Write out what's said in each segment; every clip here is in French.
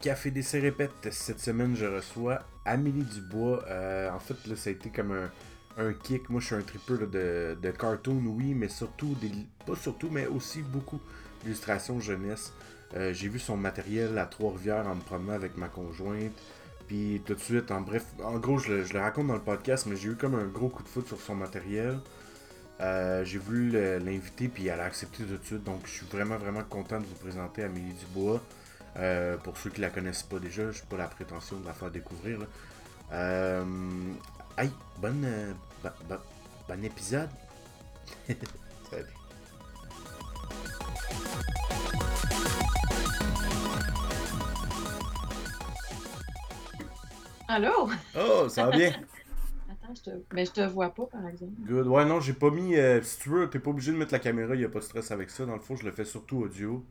Café des Répète. Cette semaine, je reçois Amélie Dubois. Euh, en fait, ça a été comme un, un kick. Moi, je suis un tripper là, de, de cartoon, oui, mais surtout, des, pas surtout, mais aussi beaucoup d'illustrations jeunesse. Euh, J'ai vu son matériel à Trois-Rivières en me promenant avec ma conjointe. Puis tout de suite, en bref, en gros, je le, raconte dans le podcast, mais j'ai eu comme un gros coup de foot sur son matériel. Euh, j'ai voulu l'inviter, puis elle a accepté tout de suite. Donc, je suis vraiment, vraiment content de vous présenter Amélie Dubois. Euh, pour ceux qui la connaissent pas déjà, je n'ai pas la prétention de la faire découvrir. là. Euh, hey, bonne, euh, bo- bo- bon épisode. Salut. Allô? Oh, ça va bien? Attends, je te... Mais je te vois pas, par exemple. Good. Ouais, non, j'ai pas mis. euh, si tu veux, t'es pas obligé de mettre la caméra, il a pas de stress avec ça. Dans le fond, je le fais surtout audio.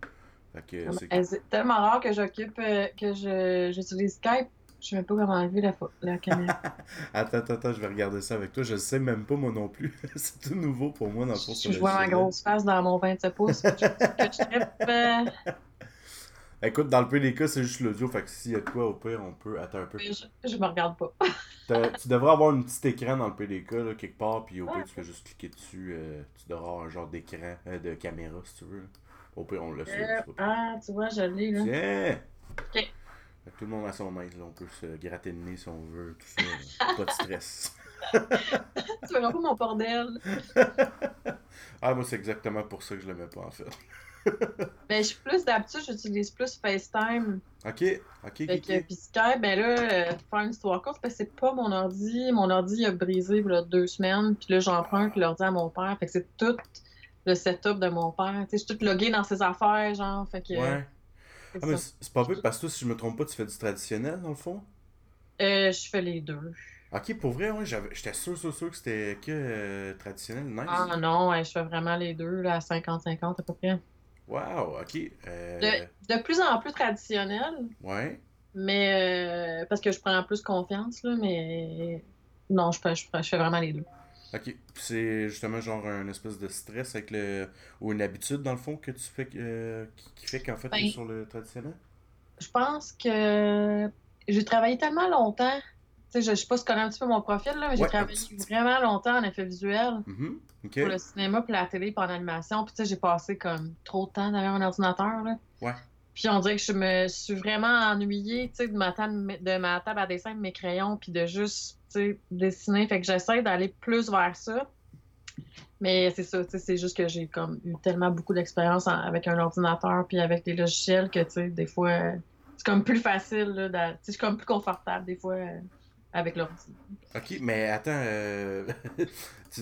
C'est tellement rare que j'occupe, euh, que je j'utilise Skype. Je sais même pas comment enlever la, la caméra. Attends, attends, attends, je vais regarder ça avec toi. Je sais même pas moi non plus. c'est tout nouveau pour moi dans le fond. sur je vois ma grosse face dans mon 27 pouces. Que je, que je euh, Écoute, dans le peu des cas, c'est juste l'audio. Fait que s'il y a de quoi au pire, on peut. Attends un peu. je, je me regarde pas. Tu devrais avoir un petit écran dans le PDK là, quelque part, puis au pire, tu peux juste cliquer dessus. euh, tu devrais avoir un genre d'écran, euh, de caméra si tu veux. Au pire, on sur Euh, ah, tu vois, je l'ai, là. Tiens! Ok. Que tout le monde a son aise, là. On peut se gratter le nez si on veut, tout ça. pas de stress. Tu verras pas mon bordel? Ah, moi, c'est exactement pour ça que je le mets pas, en fait. Ben, je suis plus d'habitude, j'utilise plus FaceTime. Ok, ok, ok. Fait que, ok. puis Skype, ben là, euh, faire une histoire courte, parce que c'est pas mon ordi. Mon ordi a brisé il y a deux semaines, puis là, j'emprunte l'ordi à mon père. Fait que c'est tout le setup de mon père. Tu sais, je suis toute loguée dans ses affaires, genre. Fait que. Ouais. c'est Ah, mais c'est pas peu parce que toi, si je me trompe pas, tu fais du traditionnel, dans le fond? Euh, je fais les deux. Ok, pour vrai, ouais, j'étais sûr, sûr, sûr que c'était que euh, traditionnel. Nice. Ah non, ouais, je fais vraiment les deux, là, à 50-50 à peu près. Wow, ok. Euh, De, de plus en plus traditionnel, Ouais. mais. euh, parce que je prends plus confiance, là, mais. Non, je, fais- je, fais- je fais vraiment les deux. Ok. C'est justement genre un espèce de stress avec le. ou une habitude, dans le fond, que tu fais euh, qui, qui fait qu'en fait, Ben- t'es sur le traditionnel? Je pense que j'ai travaillé tellement longtemps. Tu sais, je, je sais pas si tu connais un petit peu mon profil, là, mais j'ai Ouais, travaillé vraiment longtemps en effet visuel Mhm. Ok. pour le cinéma, puis la télé, puis en animation. Puis tu sais, j'ai passé comme trop de temps derrière un ordinateur. Là. Ouais. Puis on dirait que je me suis vraiment ennuyée, tu sais, de ma table, de ma table à dessin, de mes crayons, puis de juste, tu dessiner. Fait que j'essaie d'aller plus vers ça. Mais c'est ça, tu sais, c'est juste que j'ai comme eu tellement beaucoup d'expérience en- avec un ordinateur puis avec des logiciels que, tu sais, des fois, c'est comme plus facile, je suis comme plus confortable des fois euh, avec l'ordi. Ok, mais attends, euh, tu,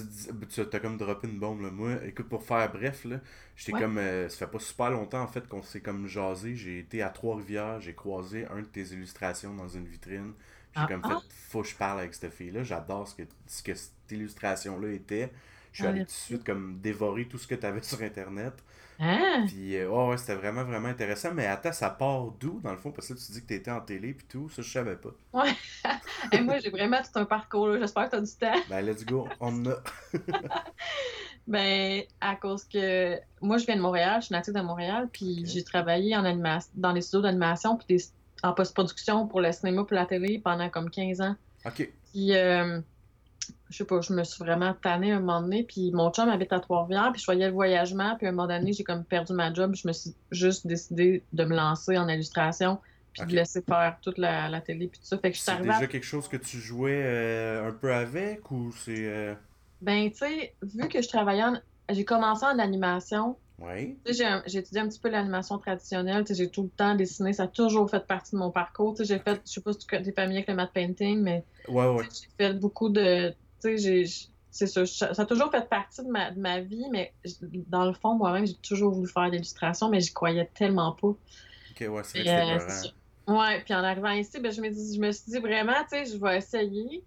tu as comme droppé une bombe là. Moi, écoute, pour faire bref, là, j'étais Ouais. comme. euh, ça fait pas super longtemps en fait qu'on s'est comme jasé. J'ai été à Trois-Rivières, j'ai croisé un de tes illustrations dans une vitrine. J'ai Ah, comme ah. fait, faut que je parle avec cette fille-là. J'adore ce que, ce que cette illustration-là était. Je suis Ah, allé tout de suite comme dévorer tout ce que tu avais sur Internet. Hein? Puis, euh, ouais, ouais, c'était vraiment, vraiment intéressant. Mais attends, ça part d'où dans le fond? Parce que là, tu dis que tu étais en télé puis tout. Ça, je savais pas. Et moi, j'ai vraiment tout un parcours, là. J'espère que tu as du temps. Ben, let's go. On a. Ben, à cause que moi, je viens de Montréal, je suis native de Montréal, puis j'ai travaillé en animation, dans les studios d'animation, puis des- en post-production pour le cinéma, pour la télé pendant comme 15 ans. Ok. Puis, euh, je sais pas, je me suis vraiment tannée un moment donné, puis mon chum habite à Trois-Rivières, puis je voyais le voyagement, puis à un moment donné, j'ai comme perdu ma job, je me suis juste décidé de me lancer en illustration, puis de laisser faire toute la, la télé, puis tout ça. Fait que je C'est à déjà quelque chose que tu jouais euh, un peu avec ou c'est. euh, Ben, tu sais, vu que je travaillais en... J'ai commencé en animation. J'ai étudié un petit peu l'animation traditionnelle. J'ai tout le temps dessiné. Ça a toujours fait partie de mon parcours. J'ai fait... Je sais pas si tu es familier avec le matte painting, mais Ouais, ouais. j'ai fait beaucoup de... J'ai... C'est ça, ça a toujours fait partie de ma, de ma vie, mais dans le fond, moi-même, j'ai toujours voulu faire l'illustration, mais j'y croyais tellement pas. Ok, ouais, c'est Puis, vrai que euh. Ouais, puis en arrivant ici, ben, je, me dis, je me suis dit vraiment, tu sais, je vais essayer.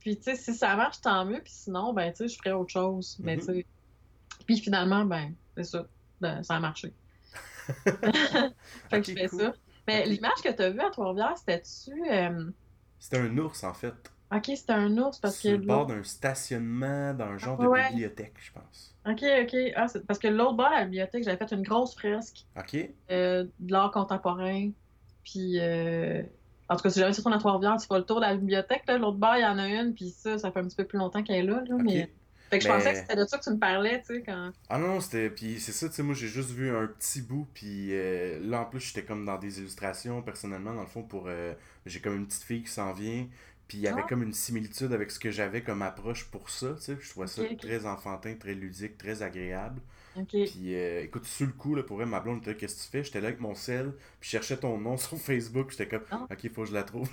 Puis, tu sais, si ça marche, tant mieux. Puis sinon, ben, tu sais, je ferai autre chose. Mais, Mhm. tu sais. Puis finalement, ben, c'est ça. Ben, ça a marché. fait que je fais cool. ça. Mais l'image que tu as vue à Trois-Rivières, c'était-tu. euh, C'était un ours en fait. Ok, c'était un ours parce Sur que. le bord d'un stationnement dans un genre de Ouais. bibliothèque, je pense. Ok, ok. Ah, parce que l'autre bord de la bibliothèque, j'avais fait une grosse fresque Ok. euh, de l'art contemporain. Puis, euh, en tout cas, si jamais tu retournes à Trois-Rivières, tu fais le tour de la bibliothèque. L'autre bord, il y en a une, puis ça, ça fait un petit peu plus longtemps qu'elle est là. là mais... Fait que je pensais que c'était de ça que tu me parlais, tu sais, quand... Ah non, c'était... Puis c'est ça, tu sais, moi, j'ai juste vu un petit bout, puis euh, là, en plus, j'étais comme dans des illustrations, personnellement, dans le fond, pour... Euh, j'ai comme une petite fille qui s'en vient, puis il y avait ah. comme une similitude avec ce que j'avais comme approche pour ça, tu sais, je trouvais ça très enfantin, très ludique, très agréable. Puis euh, écoute, sur le coup, là, pour elle, ma blonde Qu'est-ce que tu fais? J'étais là avec mon sel, puis je cherchais ton nom sur Facebook, j'étais comme ah. Ok, faut que je la trouve.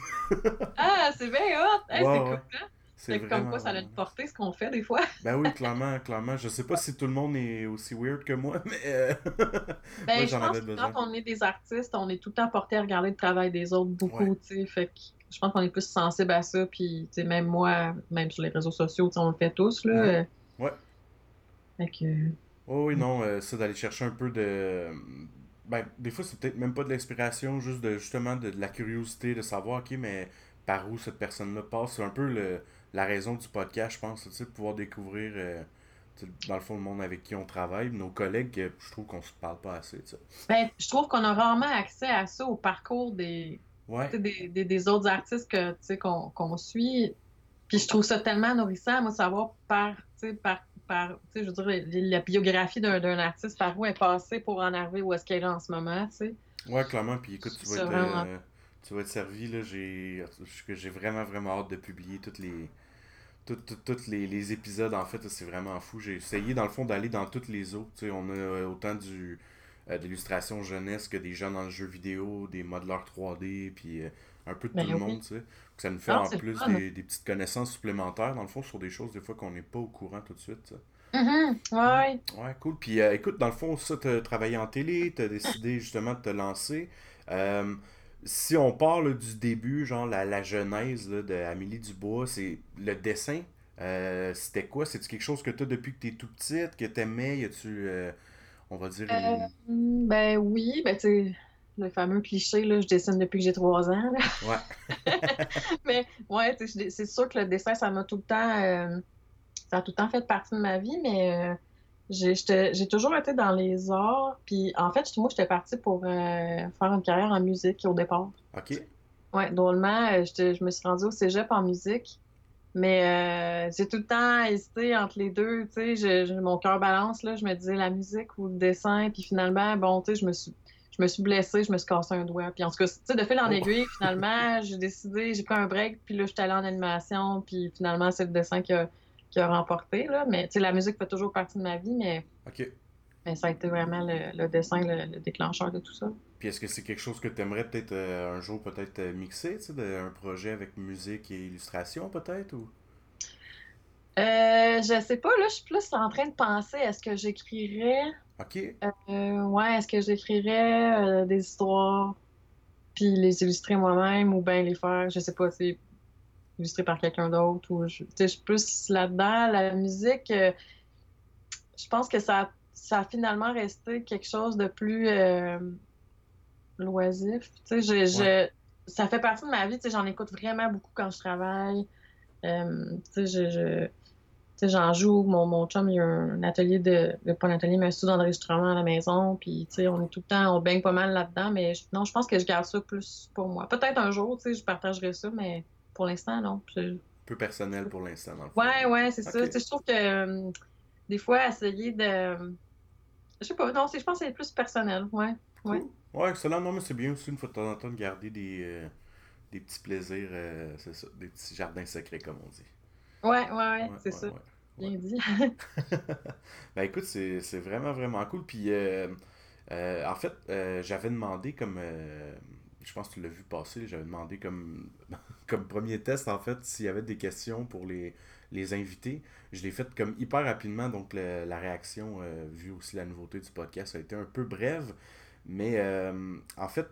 ah, c'est bien hot C'est cool, hein? C'est comme quoi ça a une portée ce qu'on fait des fois. ben oui, clairement, clairement. Je sais pas si tout le monde est aussi weird que moi, mais euh, ben, je pense que quand on est des artistes, on est tout le temps porté à regarder le travail des autres beaucoup, tu sais. Fait que je pense qu'on est plus sensible à ça. Puis, tu sais, même moi, même sur les réseaux sociaux, on le fait tous, là. Ouais. Fait que... Oh, oui, non, euh, ça d'aller chercher un peu de. Ben, des fois, c'est peut-être même pas de l'inspiration, juste de justement de, la curiosité, de savoir, ok, mais par où cette personne-là passe. C'est un peu le, la raison du podcast, je pense, de pouvoir découvrir, euh, dans le fond, le monde avec qui on travaille. Nos collègues, euh, je trouve qu'on se parle pas assez. Ben, je trouve qu'on a rarement accès à ça au parcours des, des, des, autres artistes que, qu'on, suit. Puis je trouve ça tellement nourrissant, moi, savoir par, par par, je veux dire, la biographie d'un artiste, par où elle est passée pour en arriver où est-ce qu'elle est en ce moment, tu sais. Ouais, clairement, puis écoute, tu vas, être, euh, tu vas être servi, là, j'ai vraiment, vraiment hâte de publier toutes les tous les, les, épisodes, en fait, c'est vraiment fou. J'ai essayé, dans le fond, d'aller dans toutes les autres. Tu sais, on a euh, autant du euh, de l'illustration jeunesse que des gens dans le jeu vidéo, des modeleurs 3D, puis un peu de tout ben le monde, tu sais. Ça nous fait en plus des, des, petites connaissances supplémentaires, dans le fond, sur des choses des fois qu'on n'est pas au courant tout de suite. Mm-hmm. Ouais. Ouais, cool. Puis euh, écoute, dans le fond, ça, tu as travaillé en télé, tu as décidé justement de te lancer. Euh, si on parle du début, genre la, la genèse de Amélie Dubois, c'est le dessin. Euh, c'était quoi? C'est-tu quelque chose que tu as depuis que tu es tout petite, que tu aimais? Y a-tu, on va dire. Ben oui, ben tu le fameux cliché, là, je dessine depuis que j'ai trois ans. Ouais. mais ouais, c'est sûr que le dessin, ça m'a tout le temps. Euh, ça a tout le temps fait partie de ma vie, mais euh, j'ai toujours été dans les arts. Puis en fait, moi, j'étais partie pour euh, faire une carrière en musique au départ. OK. Ouais, drôlement, je me suis rendue au cégep en musique. Mais j'ai tout le temps hésité entre les deux. Tu sais, mon cœur balance, là. Je me disais la musique ou le dessin. Puis finalement, bon, tu sais, je me suis je me suis blessée, je me suis cassé un doigt. Puis en tout cas, tu sais, de fil en oh. aiguille, finalement, j'ai décidé, j'ai pris un break, puis là, je suis allée en animation, puis finalement, c'est le dessin qui a, qui a remporté, là. Mais, la musique fait toujours partie de ma vie, mais... Mais ça a été vraiment le, dessin, le, déclencheur de tout ça. Puis est-ce que c'est quelque chose que tu aimerais peut-être euh, un jour peut-être euh, mixer, tu sais, un projet avec musique et illustration peut-être ou? Euh, je sais pas, là, je suis plus en train de penser, est-ce que j'écrirais? OK. Euh, ouais, est-ce que j'écrirais des histoires puis les illustrer moi-même ou bien les faire, je sais pas, c'est illustré par quelqu'un d'autre ou je, je suis plus là-dedans. La musique, euh, je pense que ça, ça a finalement resté quelque chose de plus loisif. Tu sais, je, ça fait partie de ma vie. J'en écoute vraiment beaucoup quand je travaille. sais, je j'en joue. Mon, mon chum, il y a un atelier de, pas un atelier, mais un studio d'enregistrement à la maison. Puis, tu sais, on est tout le temps, on baigne pas mal là-dedans. Mais non, je pense que je garde ça plus pour moi. Peut-être un jour, tu sais, je partagerai ça, mais pour l'instant, non? Peu personnel pour l'instant, dans le fond. Ouais, ouais, c'est ça. Tu sais, je trouve que euh, des fois, essayer de. Je sais pas, non, je pense que c'est plus personnel. Ouais. Ouais. Ouais, excellent. Non, mais c'est bien aussi, une fois de temps en temps, de garder des, euh, des petits plaisirs, euh, c'est ça, des petits jardins secrets, comme on dit. Ouais, ouais, ouais, c'est ça. Bien dit. ben écoute, c'est vraiment, vraiment cool. Puis, en fait, j'avais demandé comme. Je pense que tu l'as vu passer, j'avais demandé comme, comme premier test, en fait, s'il y avait des questions pour les, les invités. Je l'ai fait comme hyper rapidement, donc la réaction, vu aussi la nouveauté du podcast, a été un peu brève. Mais en fait,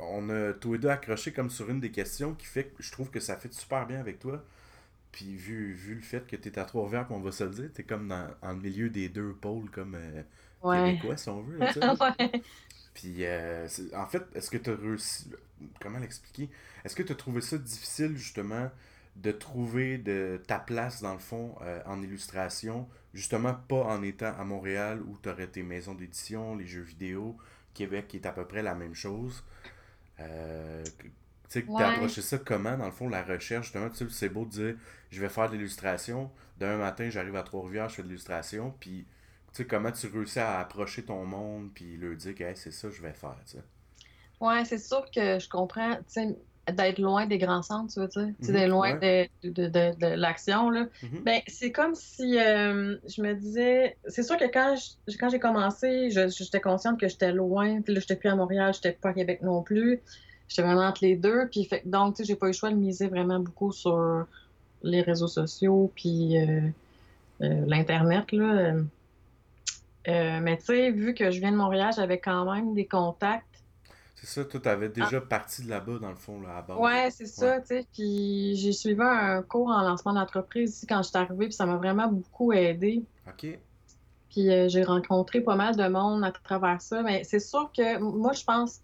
on a tous les deux accroché comme sur une des questions qui fait que je trouve que ça fait super bien avec toi. Puis vu, vu le fait que tu es à Trois-Rivières, on va se le dire, tu es comme dans, en milieu des deux pôles comme euh, québécois, si on veut. Puis euh, en fait, est-ce que tu as réussi. Comment l'expliquer? Est-ce que tu as trouvé ça difficile justement de trouver de ta place dans le fond euh, en illustration, justement pas en étant à Montréal où tu aurais tes maisons d'édition, les jeux vidéo, Québec qui est à peu près la même chose. Euh, tu sais, que t'as approché ça comment, dans le fond, la recherche, justement, tu sais, c'est beau de dire, je vais faire de l'illustration, d'un matin, j'arrive à Trois-Rivières, je fais de l'illustration, puis, tu sais, comment tu réussis à approcher ton monde, puis leur dire que c'est ça que je vais faire, tu sais. Ouais, c'est sûr que je comprends, tu sais, d'être loin des grands centres, tu veux dire, tu sais, d'être loin de, de, de, de l'action, là. Mhm. Ben, c'est comme si euh, je me disais, c'est sûr que quand je- quand j'ai commencé, j'étais consciente que j'étais loin, puis là, j'étais plus à Montréal, j'étais pas à Québec non plus, j'étais vraiment entre les deux, puis fait, donc, tu sais, j'ai pas eu le choix de miser vraiment beaucoup sur les réseaux sociaux, puis euh, euh, l'Internet, là. Euh, mais tu sais, vu que je viens de Montréal, j'avais quand même des contacts C'est ça, toi, t'avais déjà parti de là-bas, dans le fond, là, à. Ah. Ouais, c'est ça, tu sais. Puis j'ai suivi un cours en lancement d'entreprise ici quand je suis arrivée, puis ça m'a vraiment beaucoup aidé. OK. Puis euh, j'ai rencontré pas mal de monde à travers ça. Mais c'est sûr que moi, je pense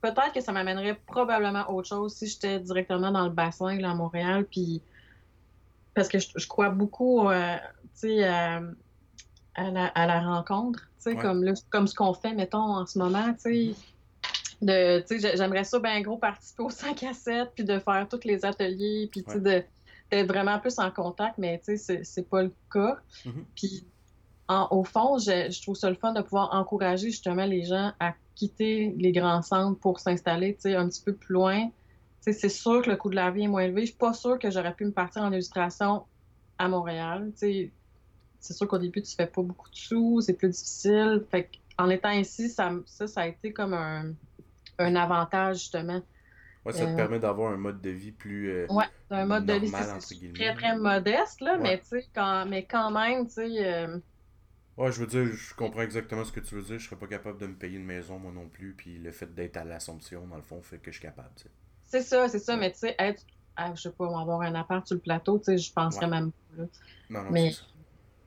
peut-être que ça m'amènerait probablement autre chose si j'étais directement dans le bassin là, à Montréal. Puis parce que je, je crois beaucoup, euh, tu sais, à, la, à la rencontre, tu sais, Ouais. comme, là, comme ce qu'on fait, mettons, en ce moment, tu sais. J'aimerais ça bien gros participer au 5 à 7, puis de faire tous les ateliers, puis tu sais, de- d'être vraiment plus en contact, mais tu sais, c'est- pas le cas. Mhm. Puis en- au fond, je, je trouve ça le fun de pouvoir encourager justement les gens à quitter les grands centres pour s'installer, tu sais, un petit peu plus loin. Tu sais, c'est sûr que le coût de la vie est moins élevé. Je suis pas sûre que j'aurais pu me partir en illustration à Montréal. Tu sais, c'est sûr qu'au début, tu fais pas beaucoup de sous, c'est plus difficile. Fait en étant ici, ça, ça, ça a été comme un, un avantage, justement. Ouais, ça te Euh, permet d'avoir un mode de vie plus. euh, Ouais, un mode de vie Normal, c'est- c'est guillemets. très, très modeste, là, Ouais. mais, tu sais, quand, mais quand même, tu sais, euh, Ouais, je veux dire, je comprends exactement ce que tu veux dire. Je serais pas capable de me payer une maison, moi non plus. Puis le fait d'être à l'Assomption, dans le fond, fait que je suis capable, tu sais. c'est ça, c'est ça, Ouais. mais tu sais, être, ah, je sais pas, avoir un appart sur le plateau, tu sais, je penserais même pas, là. Non, non, Mais-.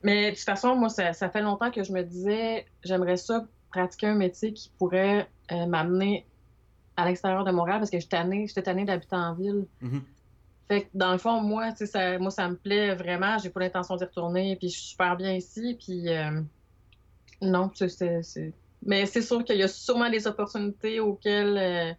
Mais de toute façon, moi, ça, ça fait longtemps que je me disais, j'aimerais ça pratiquer un métier qui pourrait euh, m'amener à l'extérieur de Montréal parce que j'étais tannée, j'étais tannée d'habiter en ville. Mhm. Fait que dans le fond, moi, tu sais, ça, moi, ça me plaît vraiment. J'ai pas l'intention d'y retourner, puis je suis super bien ici, puis euh, non, tu sais, c'est, c'est- Mais c'est sûr qu'il y a sûrement des opportunités auxquelles, euh,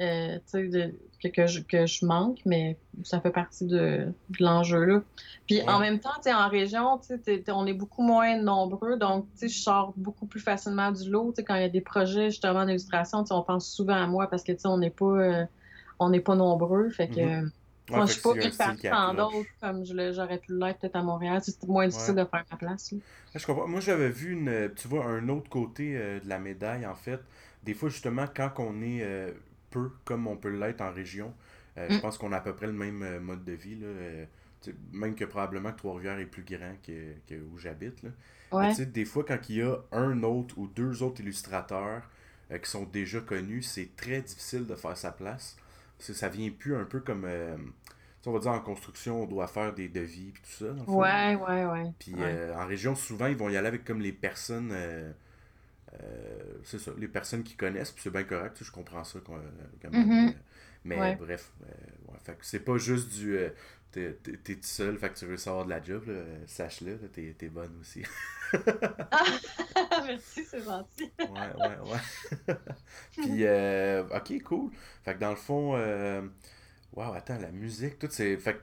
euh, de- que, que je, que je manque, mais ça fait partie de, de l'enjeu, là. Puis Ouais. en même temps, en région, tu sais, t'es- t'es- on est beaucoup moins nombreux, donc, je sors beaucoup plus facilement du lot, quand il y a des projets, justement, d'illustration, on pense souvent à moi parce que, on n'est pas... euh, on n'est pas nombreux, fait que... Mhm. Moi, Ouais, je suis pas une accroche. d'autres comme je j'aurais pu l'être peut-être à Montréal. C'est moins difficile Ouais. de faire ma place. là. Ouais, Je comprends. Moi, j'avais vu, une, tu vois, un autre côté euh, de la médaille, en fait. Des fois, justement, quand on est euh, peu, comme on peut l'être en région, euh, je Mm. pense qu'on a à peu près le même euh, mode de vie. Là, euh, même que probablement que Trois-Rivières est plus grand que, que où j'habite. Mais Ouais. des fois, quand il y a un autre ou deux autres illustrateurs euh, qui sont déjà connus, c'est très difficile de faire sa place. Parce que ça vient plus un peu comme. on va dire en construction, on doit faire des devis et tout ça. dans le fond. Ouais. Puis Ouais. euh, en région, souvent, ils vont y aller avec comme les personnes. euh, c'est ça, les personnes qui connaissent, puis c'est bien correct, je comprends ça. Quand, euh, quand même, Mhm. euh, mais Ouais. bref, euh, ouais, c'est pas juste du. euh, t'es, tout seul, fait que tu veux savoir de la job, euh, sache-le, t'es, t'es bonne aussi. Merci, c'est gentil. ouais, ouais, ouais. puis, euh, ok, cool. Fait que dans le fond, euh, wow, attends, la musique, tout c'est. Fait que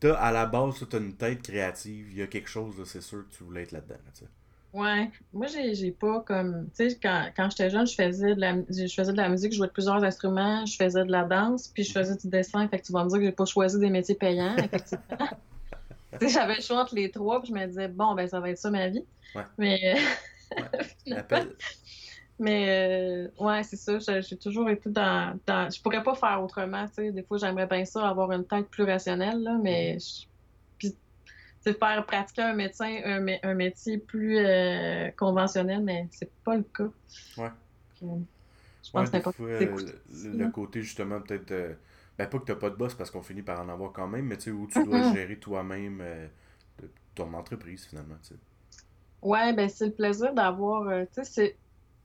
t'as à la base, t'as une tête créative, il y a quelque chose, c'est sûr que tu voulais être là-dedans, là, tu sais. Ouais. Moi, j'ai j'ai pas comme. Tu sais, quand, quand j'étais jeune, je faisais, de la, je faisais de la musique, je jouais de plusieurs instruments, je faisais de la danse, puis je faisais du dessin. Fait que tu vas me dire que j'ai pas choisi des métiers payants, effectivement. tu sais, j'avais le choix entre les trois, puis je me disais, bon, ben, ça va être ça ma vie. Ouais. Mais. L'appel. Mais euh, ouais, c'est ça. J'ai toujours été dans, dans. Je pourrais pas faire autrement. Tu sais. Des fois, j'aimerais bien ça, avoir une tête plus rationnelle, là, mais. je- Puis, sais, faire pratiquer un médecin, un, un métier plus euh, conventionnel, mais c'est pas le cas. Ouais. Puis, je pense Ouais, que c'est fois, euh, le, le côté justement peut-être euh, ben pas que t'as pas de boss parce qu'on finit par en avoir quand même mais tu sais où tu dois gérer toi-même euh, ton entreprise finalement tu sais. Ouais, ben c'est le plaisir d'avoir. euh, tu sais, c'est-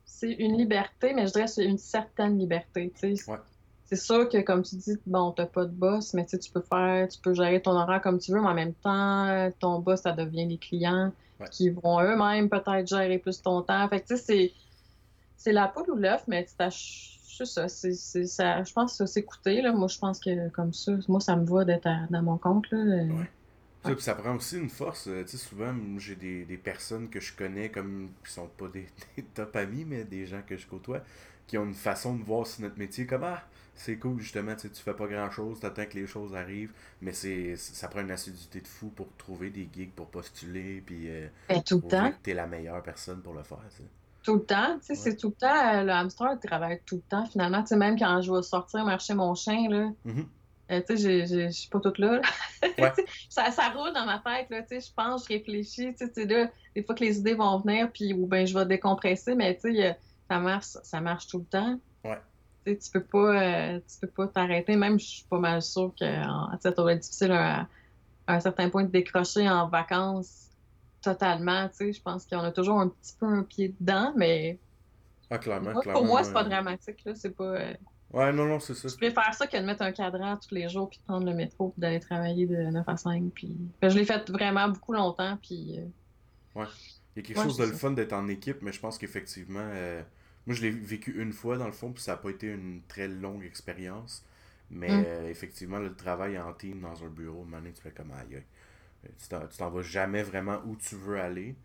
c'est une liberté, mais je dirais que c'est une certaine liberté. Tu sais. Ouais. C'est sûr que, comme tu dis, bon, t'as pas de boss, mais tu peux faire, tu peux gérer ton horaire comme tu veux, mais en même temps, euh, ton boss, ça devient les clients Ouais. qui vont eux-mêmes peut-être gérer plus ton temps. Fait que, tu sais, c'est, c'est la poule ou l'œuf, mais c'est ça, c'est, c'est, ça. Je pense que ça s'écouter, là. Moi, je pense que comme ça, moi, ça me va d'être à- dans mon compte, là. euh, Ouais. Ça, prend aussi une force. euh, Tu sais, souvent, j'ai des, des personnes que je connais comme qui sont pas des, des top amis, mais des gens que je côtoie, qui ont une façon de voir si notre métier comme ah, c'est cool justement, tu sais, tu fais pas grand chose, t'attends que les choses arrivent, mais c'est ça prend une assiduité de fou pour trouver des gigs, pour postuler, puis euh, tout le temps. t'es la meilleure personne pour le faire. Tout le temps, tu sais, Ouais. c'est tout le temps, euh, le hamster, il travaille tout le temps, finalement. Tu sais, même quand je vais sortir marcher mon chien, là, Mhm. euh, tu sais, je suis pas toute là, là. Ouais. Ça, ça roule dans ma tête, là, tu sais, je pense, je réfléchis, tu sais, tu sais, là, des fois que les idées vont venir, puis, ou ben, je vais décompresser, mais, tu sais, euh, ça marche, ça marche tout le temps. Ouais. Tu peux pas, euh, tu peux pas t'arrêter, même, je suis pas mal sûre que, ça doit être difficile à, à un certain point de décrocher en vacances totalement, tu sais, je pense qu'on a toujours un petit peu un pied dedans, mais Ah, clairement, moi, clairement. pour moi, c'est pas dramatique, là. C'est pas. euh, Ouais, non, non, c'est ça. Je préfère ça que de mettre un cadran tous les jours puis de prendre le métro puis d'aller travailler de 9 à 5. Puis... Ben, je l'ai fait vraiment beaucoup longtemps. Puis. euh, Il y a quelque Ouais, chose de le fun d'être en équipe, mais je pense qu'effectivement, euh, moi je l'ai vécu une fois dans le fond, puis ça n'a pas été une très longue expérience. Mais Mm. euh, effectivement, le travail en team dans un bureau, maintenant tu fais comme aïe. Euh, Tu t'en, vas jamais vraiment où tu veux aller.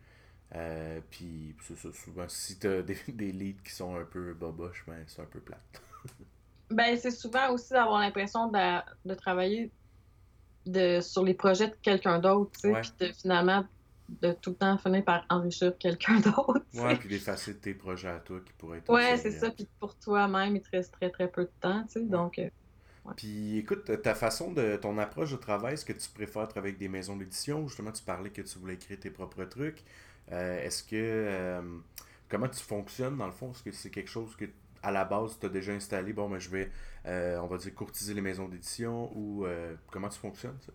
Euh, puis c'est ça, souvent, si tu as des, des leads qui sont un peu boboches, ben, c'est un peu plate. Ben, c'est souvent aussi d'avoir l'impression de, de travailler de, sur les projets de quelqu'un d'autre, tu sais, puis de finalement de tout le temps finir par enrichir quelqu'un d'autre. Ouais, puis d'effacer tes projets à toi qui pourraient être Ouais, c'est ça. Puis pour toi-même, il te reste très très peu de temps, tu sais. Donc, euh, Puis écoute, ta façon de ton approche de travail, est-ce que tu préfères travailler avec des maisons d'édition ou justement tu parlais que tu voulais écrire tes propres trucs? Euh, est-ce que euh, comment tu fonctionnes dans le fond? Est-ce que c'est quelque chose que à la base tu as déjà installé? Bon, mais je vais, on va dire, courtiser les maisons d'édition ou comment tu fonctionnes ça?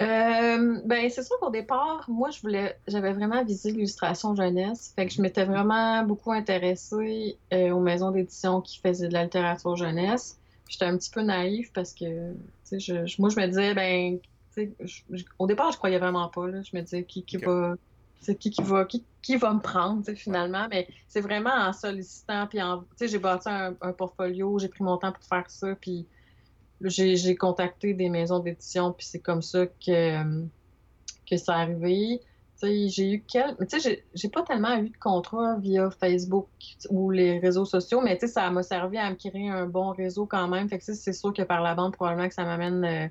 Euh, ben, c'est sûr qu'au départ, moi, je voulais, j'avais vraiment visé l'illustration jeunesse. Fait que je m'étais vraiment beaucoup intéressée euh, aux maisons d'édition qui faisaient de la littérature jeunesse. J'étais un petit peu naïve parce que, tu sais, je, moi, je me disais, ben, tu sais, au départ, je croyais vraiment pas, là. Je me disais, qui, qui va, c'est qui qui va, qui, qui va me prendre, tu sais, finalement. Mais c'est vraiment en sollicitant, puis en, tu sais, j'ai bâti un, un portfolio, j'ai pris mon temps pour faire ça, puis j'ai contacté des maisons d'édition, puis c'est comme ça que, euh, que c'est arrivé. J'ai eu mais Tu sais, j'ai- pas tellement eu de contrats via Facebook ou les réseaux sociaux, mais tu sais, ça m'a servi à me créer un bon réseau quand même. Fait que c'est sûr que par la bande, probablement que ça m'amène euh,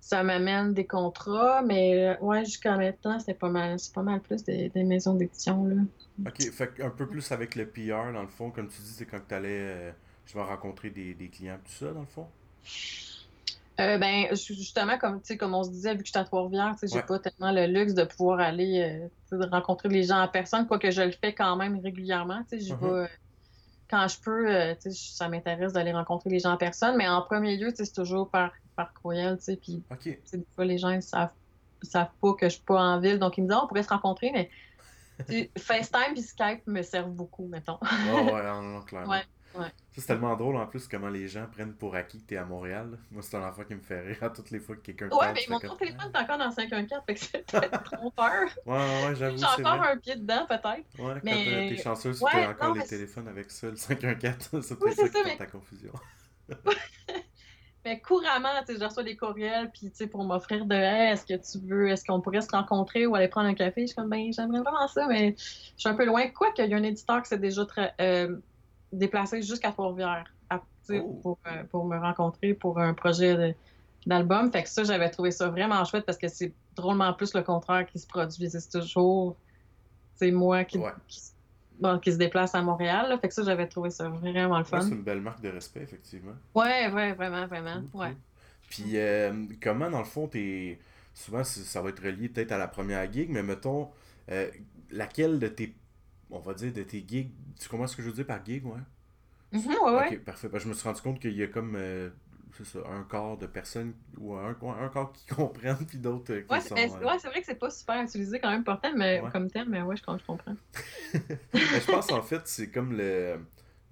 ça m'amène des contrats, mais euh, ouais, jusqu'à maintenant, c'est pas mal, c'est pas mal plus des, maisons d'édition, là. Ok, fait un peu plus avec le PR dans le fond, comme tu dis, c'est quand tu allais je rencontrer des, des clients, tout ça dans le fond? Euh, ben, ju- justement, comme, comme on se disait, vu que je suis à Trois-Rivières, tu sais, j'ai Ouais. pas tellement le luxe de pouvoir aller euh, rencontrer les gens en personne, quoique je le fais quand même régulièrement. Mhm. vais, euh, quand je peux, euh, ça m'intéresse d'aller rencontrer les gens en personne, mais en premier lieu, c'est toujours par, par courriel, puis des fois, les gens, ils savent, savent pas que je suis pas en ville, donc ils me disent, Ah, on pourrait se rencontrer, mais FaceTime et Skype me servent beaucoup, mettons. Ouais, ouais, non, non, clairement. Ouais, ouais. C'est tellement drôle en plus comment les gens prennent pour acquis que t'es à Montréal. là. Moi, c'est un enfant qui me fait rire à toutes les fois que quelqu'un Ouais, mais fais mon comme, téléphone est encore dans le 514, fait que c'est peut-être trop peur. Ouais, ouais, j'avoue, J'ai encore vrai. un pied dedans, peut-être. Ouais, quand mais- euh, t'es chanceux, tu Ouais, as encore non, les mais téléphones avec ça, le 514, c'est peut-être ça qui mais- ta confusion. Mais couramment, tu sais, je reçois des courriels, puis tu sais, pour m'offrir de Hey, est-ce que tu veux, est-ce qu'on pourrait se rencontrer ou aller prendre un café? Je suis comme, ben, j'aimerais vraiment ça, mais je suis un peu loin. Quoi qu'il y a un éditeur qui s'est déjà tra- euh, déplacé jusqu'à Trois-Rivières Oh. pour, euh, pour me rencontrer pour un projet d'album. Fait que ça, j'avais trouvé ça vraiment chouette parce que c'est drôlement plus le contraire qui se produit. C'est toujours, c'est moi qui, Ouais. qui, bon, qui se déplace à Montréal. là. Fait que ça, j'avais trouvé ça vraiment le Ouais, fun. c'est une belle marque de respect, effectivement. Ouais, ouais, vraiment, vraiment. Ouais. Puis, euh, comment, dans le fond, t'es. Souvent, ça va être relié peut-être à la première gig, mais mettons, euh, laquelle de tes. On va dire de tes gigs. Tu comprends ce que je veux dire par gig, ouais? Ouais, ouais. Ok, parfait. Parce que je me suis rendu compte qu'il y a comme. euh, ça, un quart de personnes. Ou un, un quart qui comprennent, puis d'autres euh, qui Ouais, sont. c'est euh, ben, ouais, c'est vrai que c'est pas super utilisé quand même pourtant, mais Ouais. comme thème, mais ouais, je, je comprends. Ben, je pense en fait c'est comme le,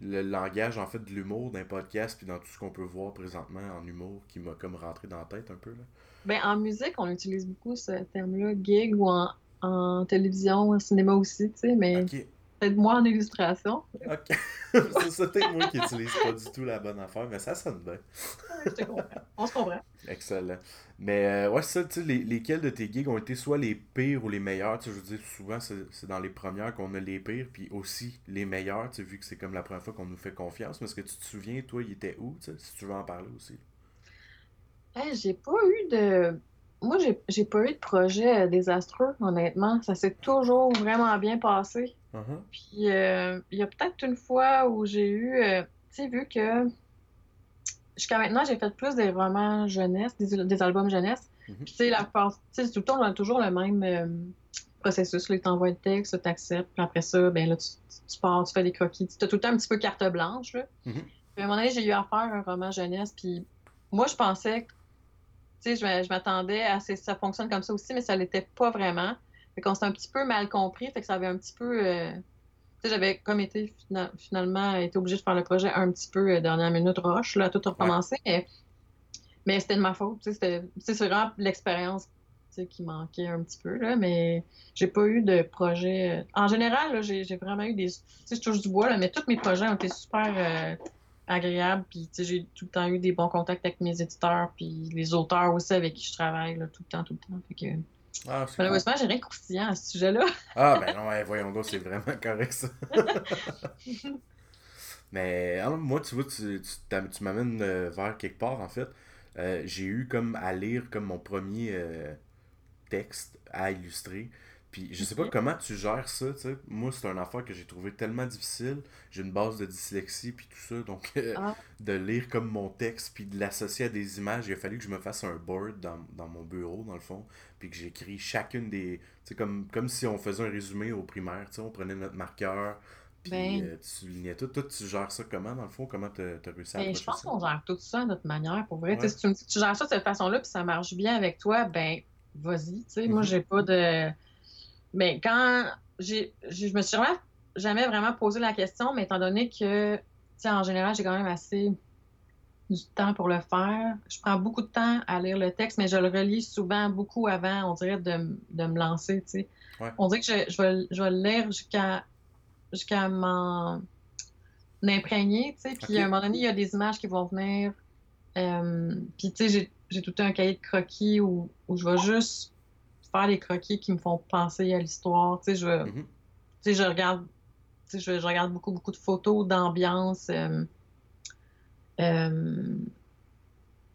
le langage en fait de l'humour d'un podcast puis dans tout ce qu'on peut voir présentement en humour qui m'a comme rentré dans la tête un peu là. Ben, en musique, on utilise beaucoup ce terme-là, gig ou en, en télévision, en cinéma aussi, tu sais, mais Ok. peut-être moi en illustration. Ok. c'est peut-être moi qui utilise pas du tout la bonne affaire, mais ça sonne bien. je te comprends. On se comprend. Excellent. Mais euh, ouais, ça, tu sais, les, lesquels de tes gigs ont été soit les pires ou les meilleurs? Tu sais, je veux dire, souvent, c'est dans les premières qu'on a les pires, puis aussi les meilleurs, tu sais, vu que c'est comme la première fois qu'on nous fait confiance. Mais est-ce que tu te souviens, toi, il était où, tu sais, si tu veux en parler aussi? Hey, j'ai pas eu de moi, j'ai pas eu de projet euh, désastreux, honnêtement. Ça s'est toujours vraiment bien passé. Uh-huh. Puis, euh, il y a peut-être une fois où j'ai eu, euh, tu sais, vu que jusqu'à maintenant, j'ai fait plus des romans jeunesse, des, albums jeunesse. Mm-hmm. Puis, tu sais, la tu tout le temps, on a toujours le même processus. Là, ils t'envoient le texte, tu acceptes. Puis après ça, ben là, tu, pars, tu fais des croquis. Tu as tout le temps un petit peu carte blanche, là. Mm-hmm. Puis, à un moment donné, j'ai eu à faire un roman jeunesse. Puis, moi, je pensais que je m'attendais à ce que ça fonctionne comme ça aussi, mais ça l'était pas vraiment. Fait qu'on s'est un petit peu mal compris, fait que ça avait un petit peu. Euh, j'avais comme été finalement été obligée de faire le projet un petit peu euh, dernière minute roche, là, tout recommencer, mais, mais c'était de ma faute. C'est vraiment l'expérience qui manquait un petit peu, là, mais j'ai pas eu de projet. Euh, en général, j'ai vraiment eu des. Je touche du bois, là, mais tous mes projets ont été super agréable. Puis, j'ai tout le temps eu des bons contacts avec mes éditeurs, puis les auteurs aussi avec qui je travaille, tout le temps, tout le temps. Fait que... Ah, Malheureusement, j'ai rien croustillant à ce sujet-là. ah, ben non, voyons donc, c'est vraiment correct, ça. Mais alors, moi, tu vois, tu, tu, m'amènes euh, vers quelque part, en fait. Euh, j'ai eu comme à lire comme mon premier euh, texte à illustrer. Puis je sais pas comment tu gères ça, tu sais. Moi, c'est un affaire que j'ai trouvé tellement difficile. J'ai une base de dyslexie, puis tout ça. Donc, euh, ah. de lire comme mon texte, puis de l'associer à des images, il a fallu que je me fasse un board dans, mon bureau, dans le fond. Puis que j'écris chacune des. Tu sais, comme, comme si on faisait un résumé au primaire, tu sais. On prenait notre marqueur, puis ben. euh, tu soulignais tout. Toi, tu gères ça comment, dans le fond? Comment tu as réussi à ben, Je pense qu'on gère tout ça à notre manière, pour vrai. Si tu me dis que tu gères ça de cette façon-là, puis ça marche bien avec toi, ben, vas-y. Tu sais, moi, mhm. j'ai pas de mais quand j'ai, je me suis jamais, jamais vraiment posé la question, mais étant donné que, tu sais, en général, j'ai quand même assez du temps pour le faire. Je prends beaucoup de temps à lire le texte, mais je le relis souvent beaucoup avant, on dirait, de, de me lancer, tu sais. On dirait que je, je, vais, je vais le lire jusqu'à jusqu'à m'en imprégner, tu sais. Puis à un moment donné, il y a des images qui vont venir. Euh, puis, tu sais, j'ai tout un cahier de croquis où, où je vais juste faire les croquis qui me font penser à l'histoire. Tu sais, je, mm-hmm. je regarde, je, je, regarde beaucoup, beaucoup de photos d'ambiance. Euh, euh,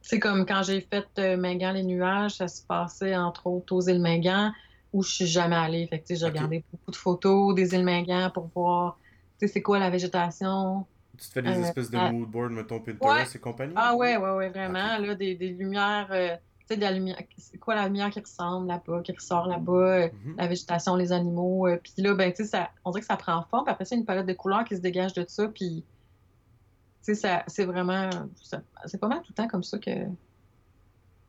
c'est comme quand j'ai fait euh, Mingan les nuages, ça se passait entre autres aux îles Mingan où je suis jamais allée. Fait que, j'ai regardé beaucoup de photos des îles Mingan pour voir c'est quoi la végétation. Tu te fais des espèces de mood board, mettons, Pinterest et compagnie? Ah ouais, ouais, ouais, vraiment. Là, des, des lumières sais, de la lumière, c'est quoi la lumière qui ressemble là-bas, qui ressort là-bas, euh, mhm. la végétation, les animaux. Euh, puis là, ben, tu sais, on dirait que ça prend forme. Puis après, c'est une palette de couleurs qui se dégage de ça. Puis, tu sais, c'est vraiment. C'est pas mal tout le temps comme ça que,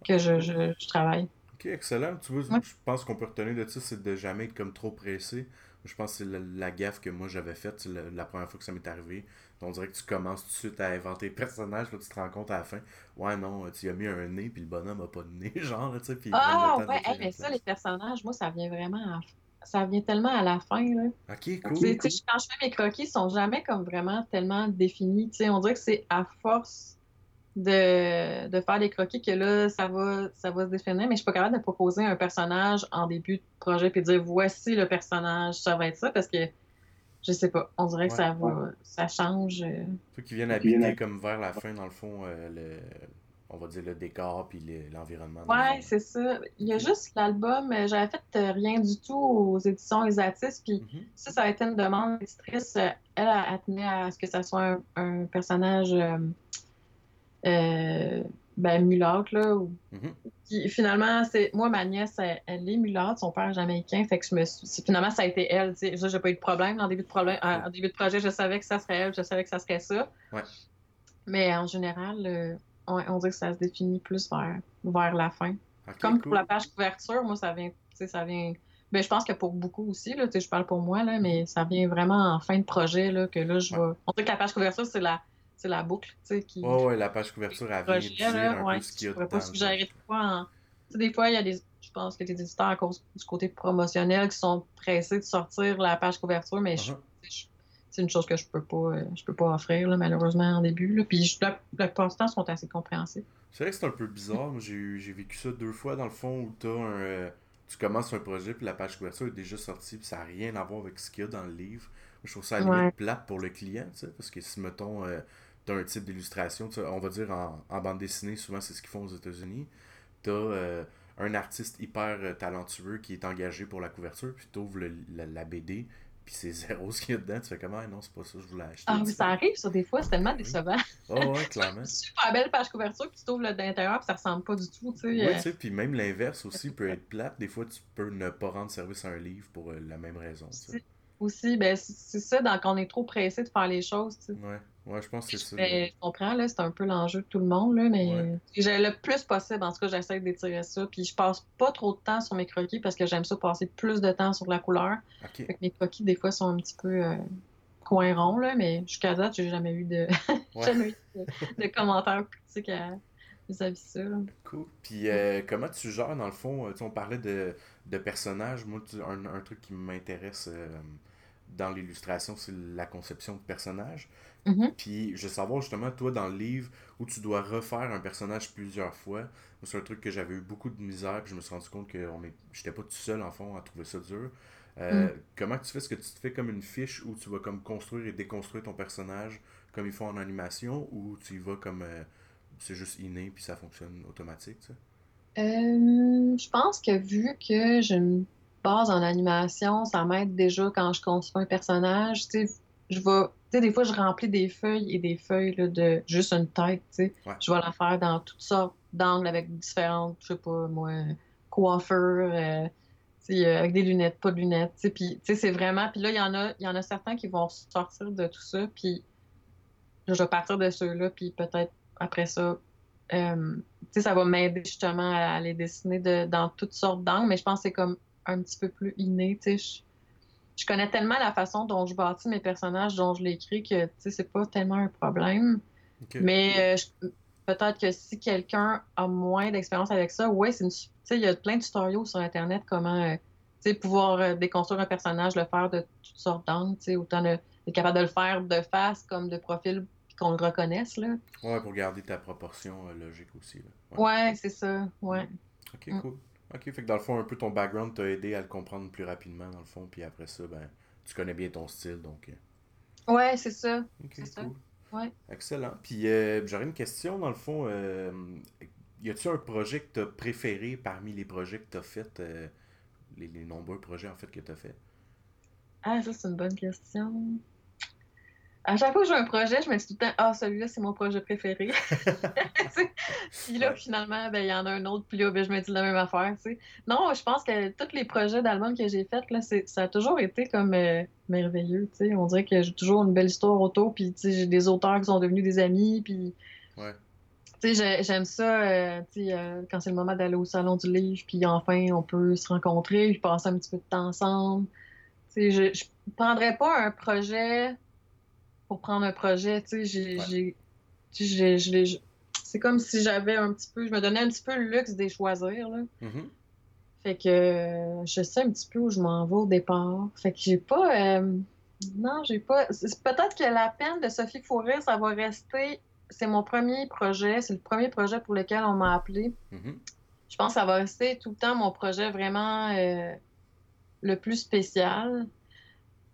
que je, je, travaille. Ok, excellent. Tu vois, je pense qu'on peut retenir de ça, c'est de jamais être comme trop pressé. Je pense que c'est la, gaffe que moi j'avais faite la, première fois que ça m'est arrivé. On dirait que tu commences tout de suite à inventer le personnage, là, tu te rends compte à la fin. Ouais, non, tu as mis un nez, puis le bonhomme a pas de nez, genre, tu sais. Ah, ouais, mais ça, les personnages, moi, ça vient vraiment Ça vient tellement à la fin, là. Ok, cool. Quand je fais mes croquis, ils sont jamais comme vraiment tellement définis. Tu sais, on dirait que c'est à force de, de, faire des croquis que là, ça va, ça va se définir, mais je suis pas capable de proposer un personnage en début de projet puis dire voici le personnage, ça va être ça, parce que je sais pas. On dirait que ça va, ça change. Euh. Faut qu'ils viennent habiter comme vers la fin, dans le fond, euh, le, on va dire le décor puis l'environnement. ouais, c'est ça. Il y a juste l'album. Euh, j'avais fait rien du tout aux éditions Isatis, puis mm-hmm. ça, ça a été une demande d'éditrice. Elle, elle, tenait à ce que ça soit un, personnage. Ben, mulâtre, là. Mm-hmm. finalement, c'est moi, ma nièce, elle, est mulâtre, son père est jamaïcain, fait que je me finalement, ça a été elle, tu sais. j'ai pas eu de problème. En début de, problème, en début de projet, je savais que ça serait elle, je savais que ça serait ça. Ouais. Mais en général, euh, on, dit que ça se définit plus vers, vers la fin. Comme pour la page couverture, moi, ça vient, ça vient... Ben, je pense que pour beaucoup aussi, là, je parle pour moi, là, mais ça vient vraiment en fin de projet, là, que là, je vais... On dit que la page couverture, c'est la c'est la boucle, tu sais, qui... Oh, ouais, la page couverture, elle vient dire un ouais, peu ce qu'il y a dedans. pas suggérer quoi en... Tu sais, des fois, il y a des... Je pense que les éditeurs, à cause du côté promotionnel, qui sont pressés de sortir la page couverture, mais uh-huh. je c'est une chose que je peux pas euh, je peux pas offrir là, malheureusement en début. Là. Puis la, la plupart du temps sont assez compréhensifs. C'est vrai que c'est un peu bizarre. J'ai j'ai vécu ça deux fois dans le fond où t'as un. euh, tu commences un projet puis la page couverture est déjà sortie puis ça n'a rien à voir avec ce qu'il y a dans le livre. Je trouve ça à la limite Ouais. plate pour le client, tu sais, parce que si mettons euh, t'as un type d'illustration, tu on va dire en, en bande dessinée, souvent c'est ce qu'ils font aux États-Unis. T'as euh, un artiste hyper euh, talentueux qui est engagé pour la couverture, puis t'ouvres le- la, la BD, puis c'est zéro ce qu'il y a dedans, tu fais comment Ah non, c'est pas ça, je voulais acheter. Ah tu oui, ça arrive ça des fois, c'est tellement décevant. Oh, ouais, clairement. Super belle page couverture, puis tu t'ouvres le d'intérieur, puis ça ressemble pas du tout, tu sais. Oui, euh, tu sais, puis même l'inverse aussi peut être plate. Des fois, tu peux ne pas rendre service à un livre pour euh, la même raison. tu aussi, ben, c'est c'est ça, donc on est trop pressé de faire les choses, tu sais. Ouais, ouais, je pense que c'est ça. Je comprends, là, c'est un peu l'enjeu de tout le monde, là, mais Ouais. j'ai le plus possible, en tout cas, j'essaie d'étirer ça, puis je passe pas trop de temps sur mes croquis parce que j'aime ça passer plus de temps sur la couleur. Fait que mes croquis, des fois, sont un petit peu euh, coin rond, là, mais jusqu'à date, j'ai jamais eu de, Ouais. jamais eu de, de commentaires critiques à, vis-à-vis de ça. là. Cool. Puis euh, comment tu gères, dans le fond, euh, tu sais, on parlait de, de personnages. Moi, tu- un, un truc qui m'intéresse euh, dans l'illustration, c'est la conception de personnages. Mhm. Puis je veux savoir justement, toi, dans le livre, où tu dois refaire un personnage plusieurs fois, c'est un truc que j'avais eu beaucoup de misère, puis je me suis rendu compte que est... j'étais pas tout seul, en fond, à trouver ça dur. Euh, Mm. Comment tu fais? Est-ce que tu te fais comme une fiche où tu vas comme construire et déconstruire ton personnage comme ils font en animation, ou tu y vas comme euh, c'est juste inné puis ça fonctionne automatique, tu sais? Euh, je pense que vu que je me base en animation, ça m'aide déjà quand je construis un personnage. Tu sais, je vais, tu sais, des fois, je remplis des feuilles et des feuilles là, de juste une tête. Tu sais. Ouais. Je vais la faire dans toutes sortes d'angles avec différentes, je sais pas, moi, coiffeurs, euh, tu sais, euh, avec des lunettes, pas de lunettes. Tu sais, puis, tu sais, c'est vraiment. Puis là, il y en a, y en a certains qui vont sortir de tout ça. Puis je vais partir de ceux-là. Puis peut-être après ça, euh, tu sais, ça va m'aider justement à les dessiner de, dans toutes sortes d'angles, mais je pense que c'est comme un petit peu plus inné, tu sais. Je, je connais tellement la façon dont je bâtis mes personnages, dont je l'écris, que, tu sais, c'est pas tellement un problème. Mais euh, peut-être que si quelqu'un a moins d'expérience avec ça, ouais, c'est une... Tu sais, il y a plein de tutoriaux sur Internet comment, euh, tu sais, pouvoir euh, déconstruire un personnage, le faire de toutes sortes d'angles, tu sais, autant d'être capable de le faire de face comme de profil, qu'on le reconnaisse, là. Ouais, pour garder ta proportion euh, logique aussi. Là. Ouais, c'est ça, ouais. Ok, Mm. cool. Ok, fait que dans le fond, un peu ton background t'a aidé à le comprendre plus rapidement, dans le fond, puis après ça, ben, tu connais bien ton style, donc. euh, Ouais, c'est ça. Ok, C'est ça. cool. Ouais. Excellent. Puis euh, j'aurais une question, dans le fond. Euh, y a-tu un projet que t'as préféré parmi les projets que t'as fait, euh, les, les nombreux projets en fait que t'as fait? Ah, ça, c'est une bonne question. À chaque fois que j'ai un projet, je me dis tout le temps, ah, celui-là, c'est mon projet préféré. puis là, finalement, ben, il y en a un autre, puis là, ben, je me dis la même affaire. Non, je pense que tous les projets d'albums que j'ai faits, ça a toujours été comme euh, merveilleux. On dirait que j'ai toujours une belle histoire autour, puis, j'ai des auteurs qui sont devenus des amis, puis, Ouais. j'aime ça, euh, euh, quand c'est le moment d'aller au salon du livre, puis enfin, on peut se rencontrer, puis passer un petit peu de temps ensemble. Je, je prendrais pas un projet pour prendre un projet, tu sais, j'ai, Ouais. c'est comme si j'avais un petit peu, je me donnais un petit peu le luxe de les choisir, là. Mhm. Fait que je sais un petit peu où je m'en vais au départ. Fait que j'ai pas. euh, non, j'ai pas. c'est- Peut-être que la peine de Sophie Fourré, ça va rester. C'est mon premier projet. C'est le premier projet pour lequel on m'a appelé. Mhm. Je pense que ça va rester tout le temps mon projet vraiment euh, le plus spécial.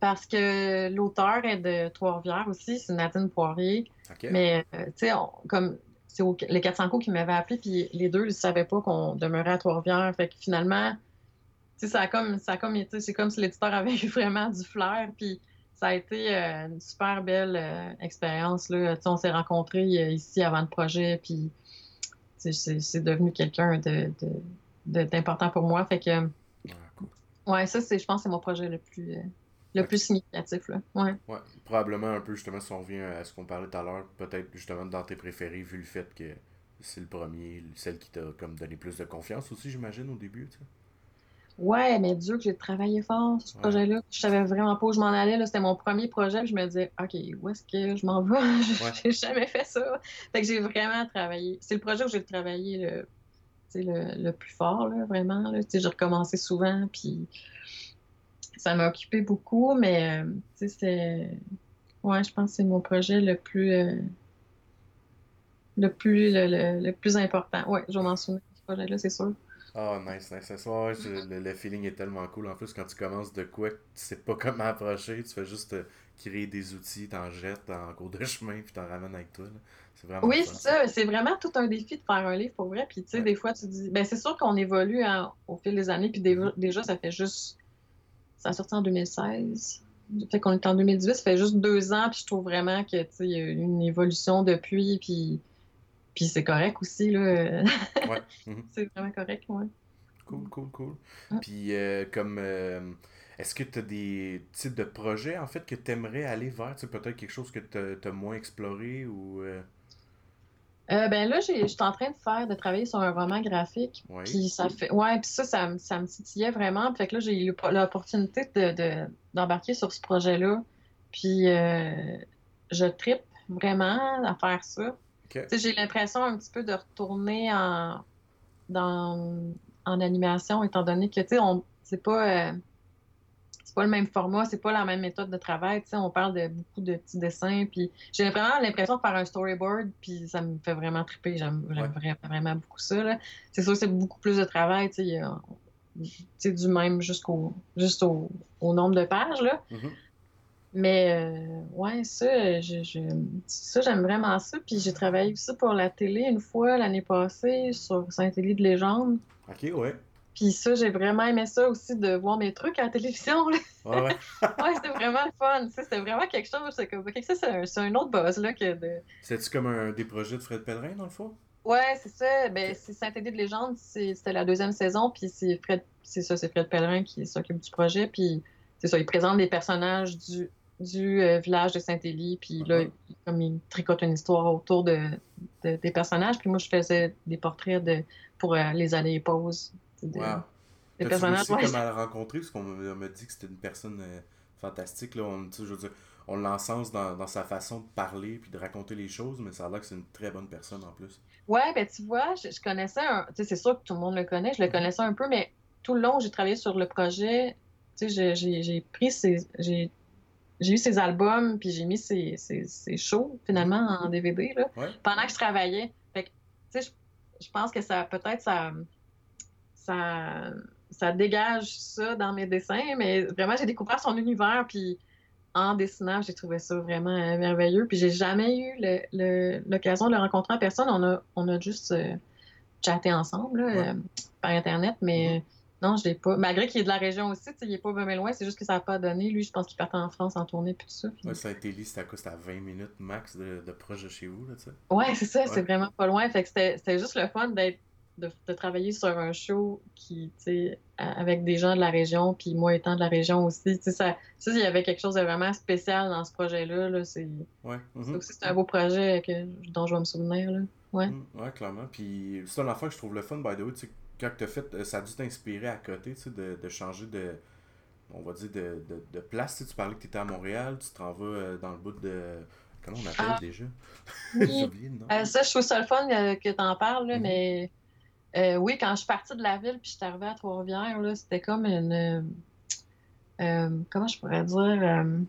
Parce que l'auteur est de Trois-Rivières aussi, c'est Nadine Poirier. Mais, euh, tu sais, comme c'est les 400 coups qui m'avaient appelé, puis les deux, ils ne savaient pas qu'on demeurait à Trois-Rivières. Fait que finalement, tu sais, ça a comme, ça a comme été, c'est comme si l'éditeur avait eu vraiment du flair, puis ça a été euh, une super belle euh, expérience, là. Tu sais, on s'est rencontrés ici avant le projet, puis c'est devenu quelqu'un de, de- de- d'important pour moi. Fait que, Ah, cool. ouais, ça, c'est, je pense que c'est mon projet le plus, le plus significatif, là. Ouais. Ouais, probablement un peu justement si on revient à ce qu'on parlait tout à l'heure, peut-être justement dans tes préférés, vu le fait que c'est le premier, celle qui t'a comme donné plus de confiance aussi, j'imagine, au début, tu sais? Ouais, mais Dieu que j'ai travaillé fort sur ce Ouais. projet-là. Je savais vraiment pas où je m'en allais. C'était mon premier projet. puis Je me disais, OK, où est-ce que je m'en vais? Ouais. j'ai jamais fait ça. Fait que j'ai vraiment travaillé. C'est le projet où j'ai travaillé le, le, le plus fort, là, vraiment. Là. J'ai recommencé souvent, puis ça m'a occupé beaucoup, mais euh, tu sais, c'est- Ouais, je pense que c'est mon projet le plus. euh, le plus le, le- le plus important. Ouais, je m'en souvenir de ce projet-là, c'est sûr. Ah, nice, nice, nice. Ouais, je- le, le feeling est tellement cool. En plus, quand tu commences de quoi, que tu sais pas comment approcher, tu fais juste euh, créer des outils, t'en jettes en cours de chemin, puis t'en ramènes avec toi. là. C'est vraiment Oui, c'est ça. C'est vraiment tout un défi de faire un livre pour vrai. Puis, tu sais, Ouais. des fois, tu dis. Ben, c'est sûr qu'on évolue hein, au fil des années. Puis, Mhm. déjà, ça fait juste. Ça a sorti en 2016. Fait qu'on est en 2018. Ça fait juste deux ans. Puis, je trouve vraiment que, tu sais, il y a eu une évolution depuis. Puis, puis c'est correct aussi, là. Ouais. mhm. c'est vraiment correct, ouais. Cool, cool, cool. Ouais. Puis, euh, comme. euh, est-ce que tu as des types de projets, en fait, que tu aimerais aller vers? Peut-être quelque chose que tu as moins exploré ou. euh, Euh, ben là, j'ai- je suis en train de faire, de travailler sur un roman graphique. Ouais. Puis ça fait. Ouais, puis ça, ça, me- ça me titillait vraiment. Fait que là, j'ai eu l'opportunité de, de- d'embarquer sur ce projet-là. Puis euh, je trippe vraiment à faire ça. J'ai l'impression un petit peu de retourner en, dans, en animation, étant donné que, tu sais, on, c'est pas, euh, pas le même format, c'est pas la même méthode de travail. Tu sais, on parle de beaucoup de petits dessins, puis j'ai vraiment l'impression de faire un storyboard, puis ça me fait vraiment triper. J'aime Ouais. vraiment, vraiment beaucoup ça. là. C'est sûr que c'est beaucoup plus de travail, tu sais, tu sais, du même jusqu'au juste au, au nombre de pages, là. Mhm. Mais euh, ouais, ça, je, je- ça j'aime vraiment ça. Puis j'ai travaillé aussi pour la télé une fois l'année passée sur Saint-Élie de légende. Ok, ouais. Puis ça, j'ai vraiment aimé ça aussi de voir mes trucs à la télévision. là. Ouais, ouais. Ouais, c'était vraiment le fun. C'était vraiment quelque chose. C'est comme, un, un autre buzz là, que de. C'est-tu comme un, des projets de Fred Pellerin, dans le fond? Ouais, c'est ça. Ben, c'est Saint-Élie de légende. C'était la deuxième saison. Puis c'est Fred, c'est ça, c'est Fred Pellerin qui s'occupe du projet. Puis c'est ça, il présente des personnages du, du euh, village de Saint-Élie. Puis là, il, comme il tricote une histoire autour de, de- des personnages. Puis moi, je faisais des portraits de, pour euh, les allées et pauses. De- Wow. Personnages. réussi ouais. comme à la rencontrer? Parce qu'on m'a dit que c'était une personne euh, fantastique. Là. On, je veux dire, on l'encense dans, dans sa façon de parler puis de raconter les choses, mais ça a l'air que c'est une très bonne personne en plus. Ouais, ben tu vois, je, je connaissais un. Tu sais, c'est sûr que tout le monde le connaît, je le connaissais un peu, mais tout le long, j'ai travaillé sur le projet. Tu sais, j'ai- pris ses. J'ai j'ai eu ses albums, puis j'ai mis ses, ses, ses shows, finalement, en DVD, là, Ouais. pendant que je travaillais. Fait que, tu sais, je, je pense que ça, peut-être, ça. Ça. Ça dégage ça dans mes dessins, mais vraiment, j'ai découvert son univers, puis en dessinant, j'ai trouvé ça vraiment euh, merveilleux. Puis j'ai jamais eu le- le- l'occasion de le rencontrer en personne. On a, on a juste euh, chatté ensemble là, Ouais. euh, par Internet, mais Mhm. non, je l'ai pas. Malgré qu'il est de la région aussi, il est pas vraiment loin, c'est juste que ça n'a pas donné. Lui, je pense qu'il partait en France en tournée puis tout ça. puis- Ouais, Saint-Élie, c'était à quoi? C'était à 20 minutes max de, de proche de chez vous, là, tu sais? Ouais, c'est ça, c'est vraiment pas loin. Fait que c'était juste le fun d'être de, de travailler sur un show qui, tu sais, avec des gens de la région, puis moi étant de la région aussi, tu sais, ça, ça, il y avait quelque chose de vraiment spécial dans ce projet-là, là, c'est Ouais. mhm. aussi, c'est un beau projet que, dont je vais me souvenir, là. Ouais. Mm, Ouais, clairement. Puis c'est un enfant que je trouve le fun, by the way, tu sais, quand tu as fait, euh, ça a dû t'inspirer à côté, tu sais, de, de changer de, on va dire, de, de, de place. Tu sais, tu parlais que tu étais à Montréal, tu t'en vas euh, dans le bout de, comment on appelle Ah. déjà? J'ai oublié le nom. Euh, ça, je trouve ça le fun que tu en parles, là, Mhm. mais euh, oui, quand je suis partie de la ville puis je suis arrivée à Trois-Rivières, là, c'était comme une. euh, euh, comment je pourrais dire?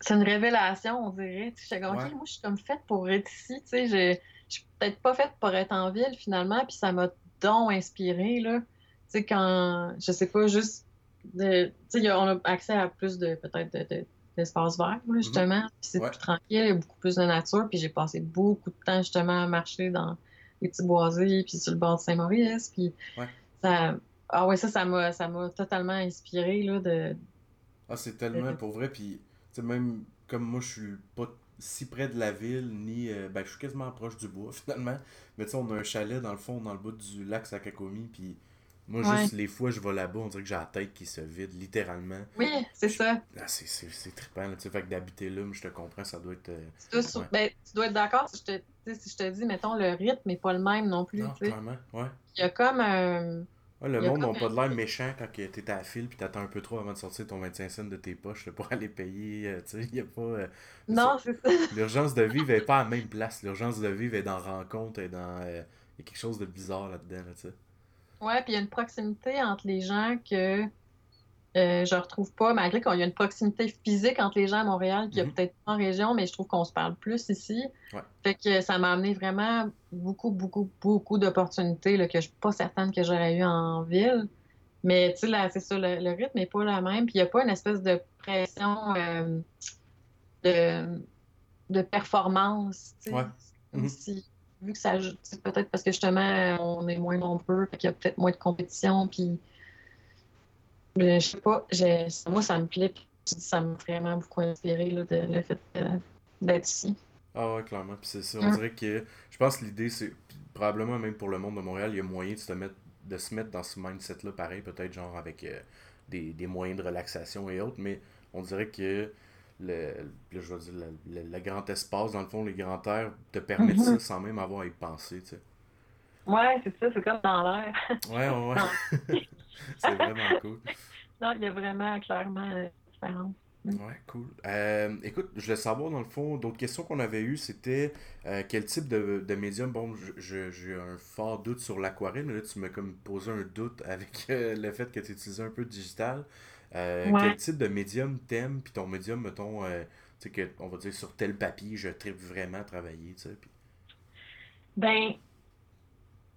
c'est une révélation, on dirait. Tu sais, comme, Ouais. OK, moi, je suis comme faite pour être ici. Tu sais, je, je suis peut-être pas faite pour être en ville, finalement, puis ça m'a donc inspiré, là. Tu sais, quand, je sais pas, juste. de- Tu sais, on a accès à plus de, peut-être, de, de- d'espace vert, là, justement. Puis c'est Ouais. plus tranquille, il y a beaucoup plus de nature. Puis j'ai passé beaucoup de temps, justement, à marcher dans les petits boisés, puis sur le bord de Saint-Maurice. Puis Ouais. ça. Ah ouais, ça, ça m'a, ça m'a totalement inspiré, là, de. Ah, c'est tellement pour vrai, puis tu sais, même comme moi, je suis pas si près de la ville, ni. euh, ben, je suis quasiment proche du bois, finalement. Mais tu sais, on a un chalet dans le fond, dans le bout du lac Sakakomi, puis moi, Ouais. juste les fois je vais là-bas, on dirait que j'ai la tête qui se vide, littéralement. Oui, c'est ça. Ah, c'est, c'est, c'est trippant, là, tu sais, fait que d'habiter là, moi, je te comprends, ça doit être. euh, Tu dois, Ouais. ben, tu dois être d'accord je te, si je te dis, mettons, le rythme n'est pas le même non plus. Non, clairement, ouais. Il y a comme un. Ouais, le monde n'a pas de l'air méchant quand t'es à la file puis t'attends un peu trop avant de sortir ton 25 cents de tes poches là, pour aller payer. euh, tu sais, il a pas. euh, Non, c'est ça. L'urgence de vivre est pas à la même place. L'urgence de vivre est dans rencontre et dans. euh, Il y a quelque chose de bizarre là-dedans, là, tu sais. Ouais, puis il y a une proximité entre les gens que Euh, je retrouve pas, malgré qu'il y a une proximité physique entre les gens à Montréal, qu'il y a Mhm. peut-être pas en région, mais je trouve qu'on se parle plus ici. Ouais. Fait que ça m'a amené vraiment beaucoup, beaucoup, beaucoup d'opportunités que je suis pas certaine que j'aurais eu en ville. Mais tu sais, c'est ça, le, le rythme n'est pas le même. Puis il n'y a pas une espèce de pression euh, de, de performance. Ouais. Mhm. si, vu que ça, peut-être parce que justement, on est moins nombreux, fait qu'il y a peut-être moins de compétition. Puis je sais pas, j'ai- moi, ça me plaît. ça m'a vraiment beaucoup inspiré, là, de- le fait de- d'être ici. Ah ouais, clairement. Puis c'est ça. On dirait que je pense que l'idée, c'est probablement même pour le monde de Montréal, il y a moyen de se mettre, de se mettre dans ce mindset-là, pareil, peut-être genre avec euh, des, des moyens de relaxation et autres, mais on dirait que le, le- je vais dire, le, le- le grand espace, dans le fond, les grands airs, te permettent ça Mhm. sans même avoir à y penser, tu sais. Ouais, c'est ça, c'est comme dans l'air. Ouais, ouais, ouais. c'est vraiment cool. non, il y a vraiment clairement une différence. Ouais, cool. Euh, écoute, je voulais savoir, dans le fond, d'autres questions qu'on avait eues, c'était euh, quel type de, de médium. Bon, j'ai un fort doute sur l'aquarelle, mais là, tu m'as comme posé un doute avec euh, le fait que tu utilisais un peu de digital. Euh, Ouais. Quel type de médium t'aimes, puis ton médium, mettons, euh, tu sais, que, on va dire sur tel papier, je tripe vraiment à travailler, tu sais. Ben,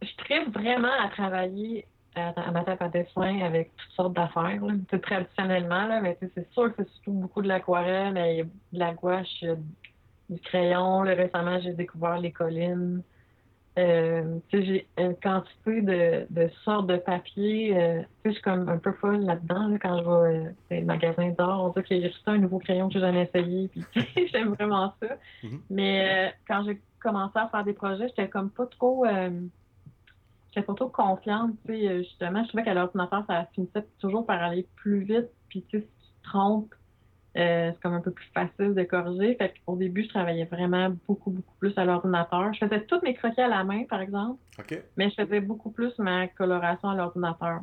je tripe vraiment à travailler à, à ma table à dessin avec toutes sortes d'affaires. là. Traditionnellement, là, mais c'est sûr que c'est surtout beaucoup de l'aquarelle, mais il y a de la gouache, du crayon. Là, récemment, j'ai découvert les collines. Euh, j'ai une quantité de, de sortes de papier. euh, je suis comme un peu folle là-dedans là, quand je vais euh, les magasins d'art. On dirait qu'il y a juste un nouveau crayon que j'ai jamais essayé. Puis j'aime vraiment ça. Mhm. Mais euh, quand j'ai commencé à faire des projets, j'étais comme pas trop. Euh, j'étais trop confiante. Tu sais, euh, justement, je trouvais qu'à l'ordinateur, ça finissait toujours par aller plus vite. Puis tu sais, si tu te trompes, euh, c'est comme un peu plus facile de corriger. Fait qu'au début, je travaillais vraiment beaucoup, beaucoup plus à l'ordinateur. Je faisais tous mes croquis à la main, par exemple, Ok. mais je faisais beaucoup plus ma coloration à l'ordinateur.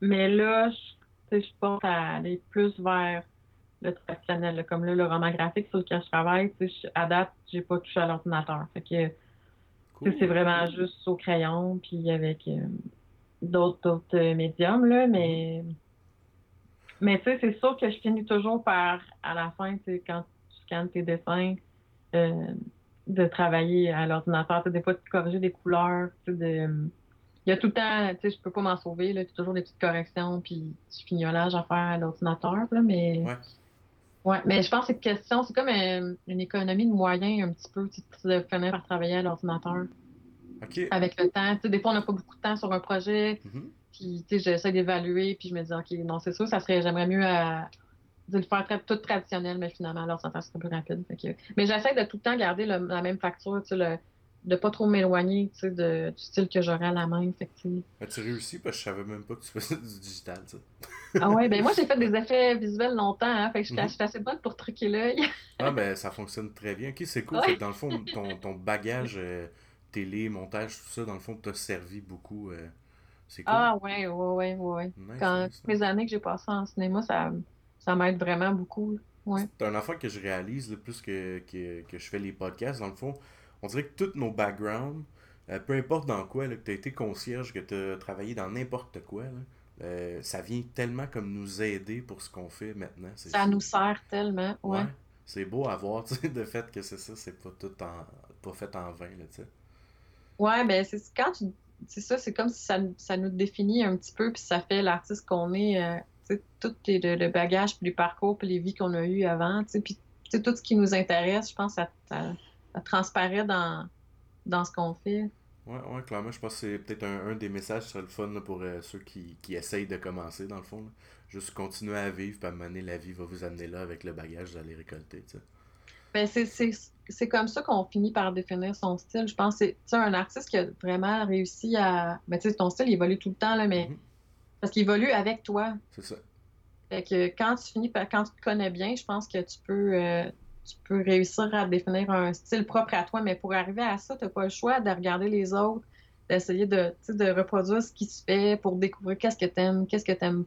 Mais là, je, tu sais, je pense à aller plus vers le traditionnel. Comme là, le roman graphique sur lequel je travaille, tu sais, je- à date, j'ai pas touché à l'ordinateur. Fait que Cool. c'est vraiment juste au crayon, puis avec euh, d'autres euh, médiums, là, mais... Mais tu sais, c'est sûr que je finis toujours par, à la fin, tu sais, quand tu scannes tes dessins, euh, de travailler à l'ordinateur. Tu des fois, de corriger des couleurs, tu sais, de... Il y a tout le temps, tu sais, je peux pas m'en sauver, là, toujours des petites corrections, puis du fignolage à faire à l'ordinateur, là, mais... Ouais. Ouais, mais je pense que c'est une question, c'est comme euh, une économie de moyens un petit peu, tu de finir par travailler à l'ordinateur avec le temps. Des fois, on n'a pas beaucoup de temps sur un projet, Mhm. puis tu sais, j'essaie d'évaluer, puis je me dis, OK, non, c'est sûr, ça serait, j'aimerais mieux à, de le faire très, tout traditionnel, mais finalement, alors, ça serait plus rapide. Que- mais j'essaie de tout le temps garder le- la même facture, tu sais, le, de pas trop m'éloigner, de, du style que j'aurais à la main. Fait que, tu sais. As-tu réussi? Parce que je savais même pas que tu faisais du digital, ça. ah ouais, ben moi, j'ai fait des effets visuels longtemps, hein, fait que je suis Mhm. assez bonne pour truquer l'œil. Ah ben ça fonctionne très bien. Ok, c'est cool. Ouais. Fait que dans le fond, ton, ton bagage euh, télé, montage, tout ça, dans le fond, t'a servi beaucoup. euh, c'est cool. Ah ouais, ouais, ouais, ouais. Nice, Quand nice, mes années que j'ai passées en cinéma, ça, ça m'aide vraiment beaucoup. Ouais. C'est un enfant que je réalise là, plus que, que, que je fais les podcasts. Dans le fond, on dirait que tous nos backgrounds, euh, peu importe dans quoi, là, que tu as été concierge, que tu as travaillé dans n'importe quoi, là, euh, ça vient tellement comme nous aider pour ce qu'on fait maintenant. Ça nous sert tellement. Ouais. Ouais. C'est beau à voir, tu sais, de fait que c'est ça, c'est pas tout en, pas fait en vain, là, tu sais. Ouais, ben c'est quand tu. C'est ça, c'est comme si ça, ça nous définit un petit peu, puis ça fait l'artiste qu'on est. euh, tu sais, tout les- le, le bagage, puis les parcours, puis les vies qu'on a eues avant, tu sais, puis tout ce qui nous intéresse, je pense, ça, ça, ça transparaît dans, dans ce qu'on fait. Ouais, ouais, clairement, je pense que c'est peut-être un, un des messages qui serait le fun là, pour euh, ceux qui, qui essayent de commencer, dans le fond. là. Juste continuer à vivre, puis à un moment donné, la vie va vous amener là avec le bagage, vous allez récolter. Ben, c'est, comme ça qu'on finit par définir son style. Je pense que c'est un artiste qui a vraiment réussi à. Ben, tu sais, ton style, il évolue tout le temps, là, mais Mhm. parce qu'il évolue avec toi. C'est ça. Fait que quand tu finis par, quand tu te connais bien, je pense que tu peux, euh, tu peux réussir à définir un style propre à toi. Mais pour arriver à ça, tu n'as pas le choix de regarder les autres, d'essayer de, de reproduire ce qui se fait pour découvrir qu'est-ce que tu aimes, qu'est-ce que tu n'aimes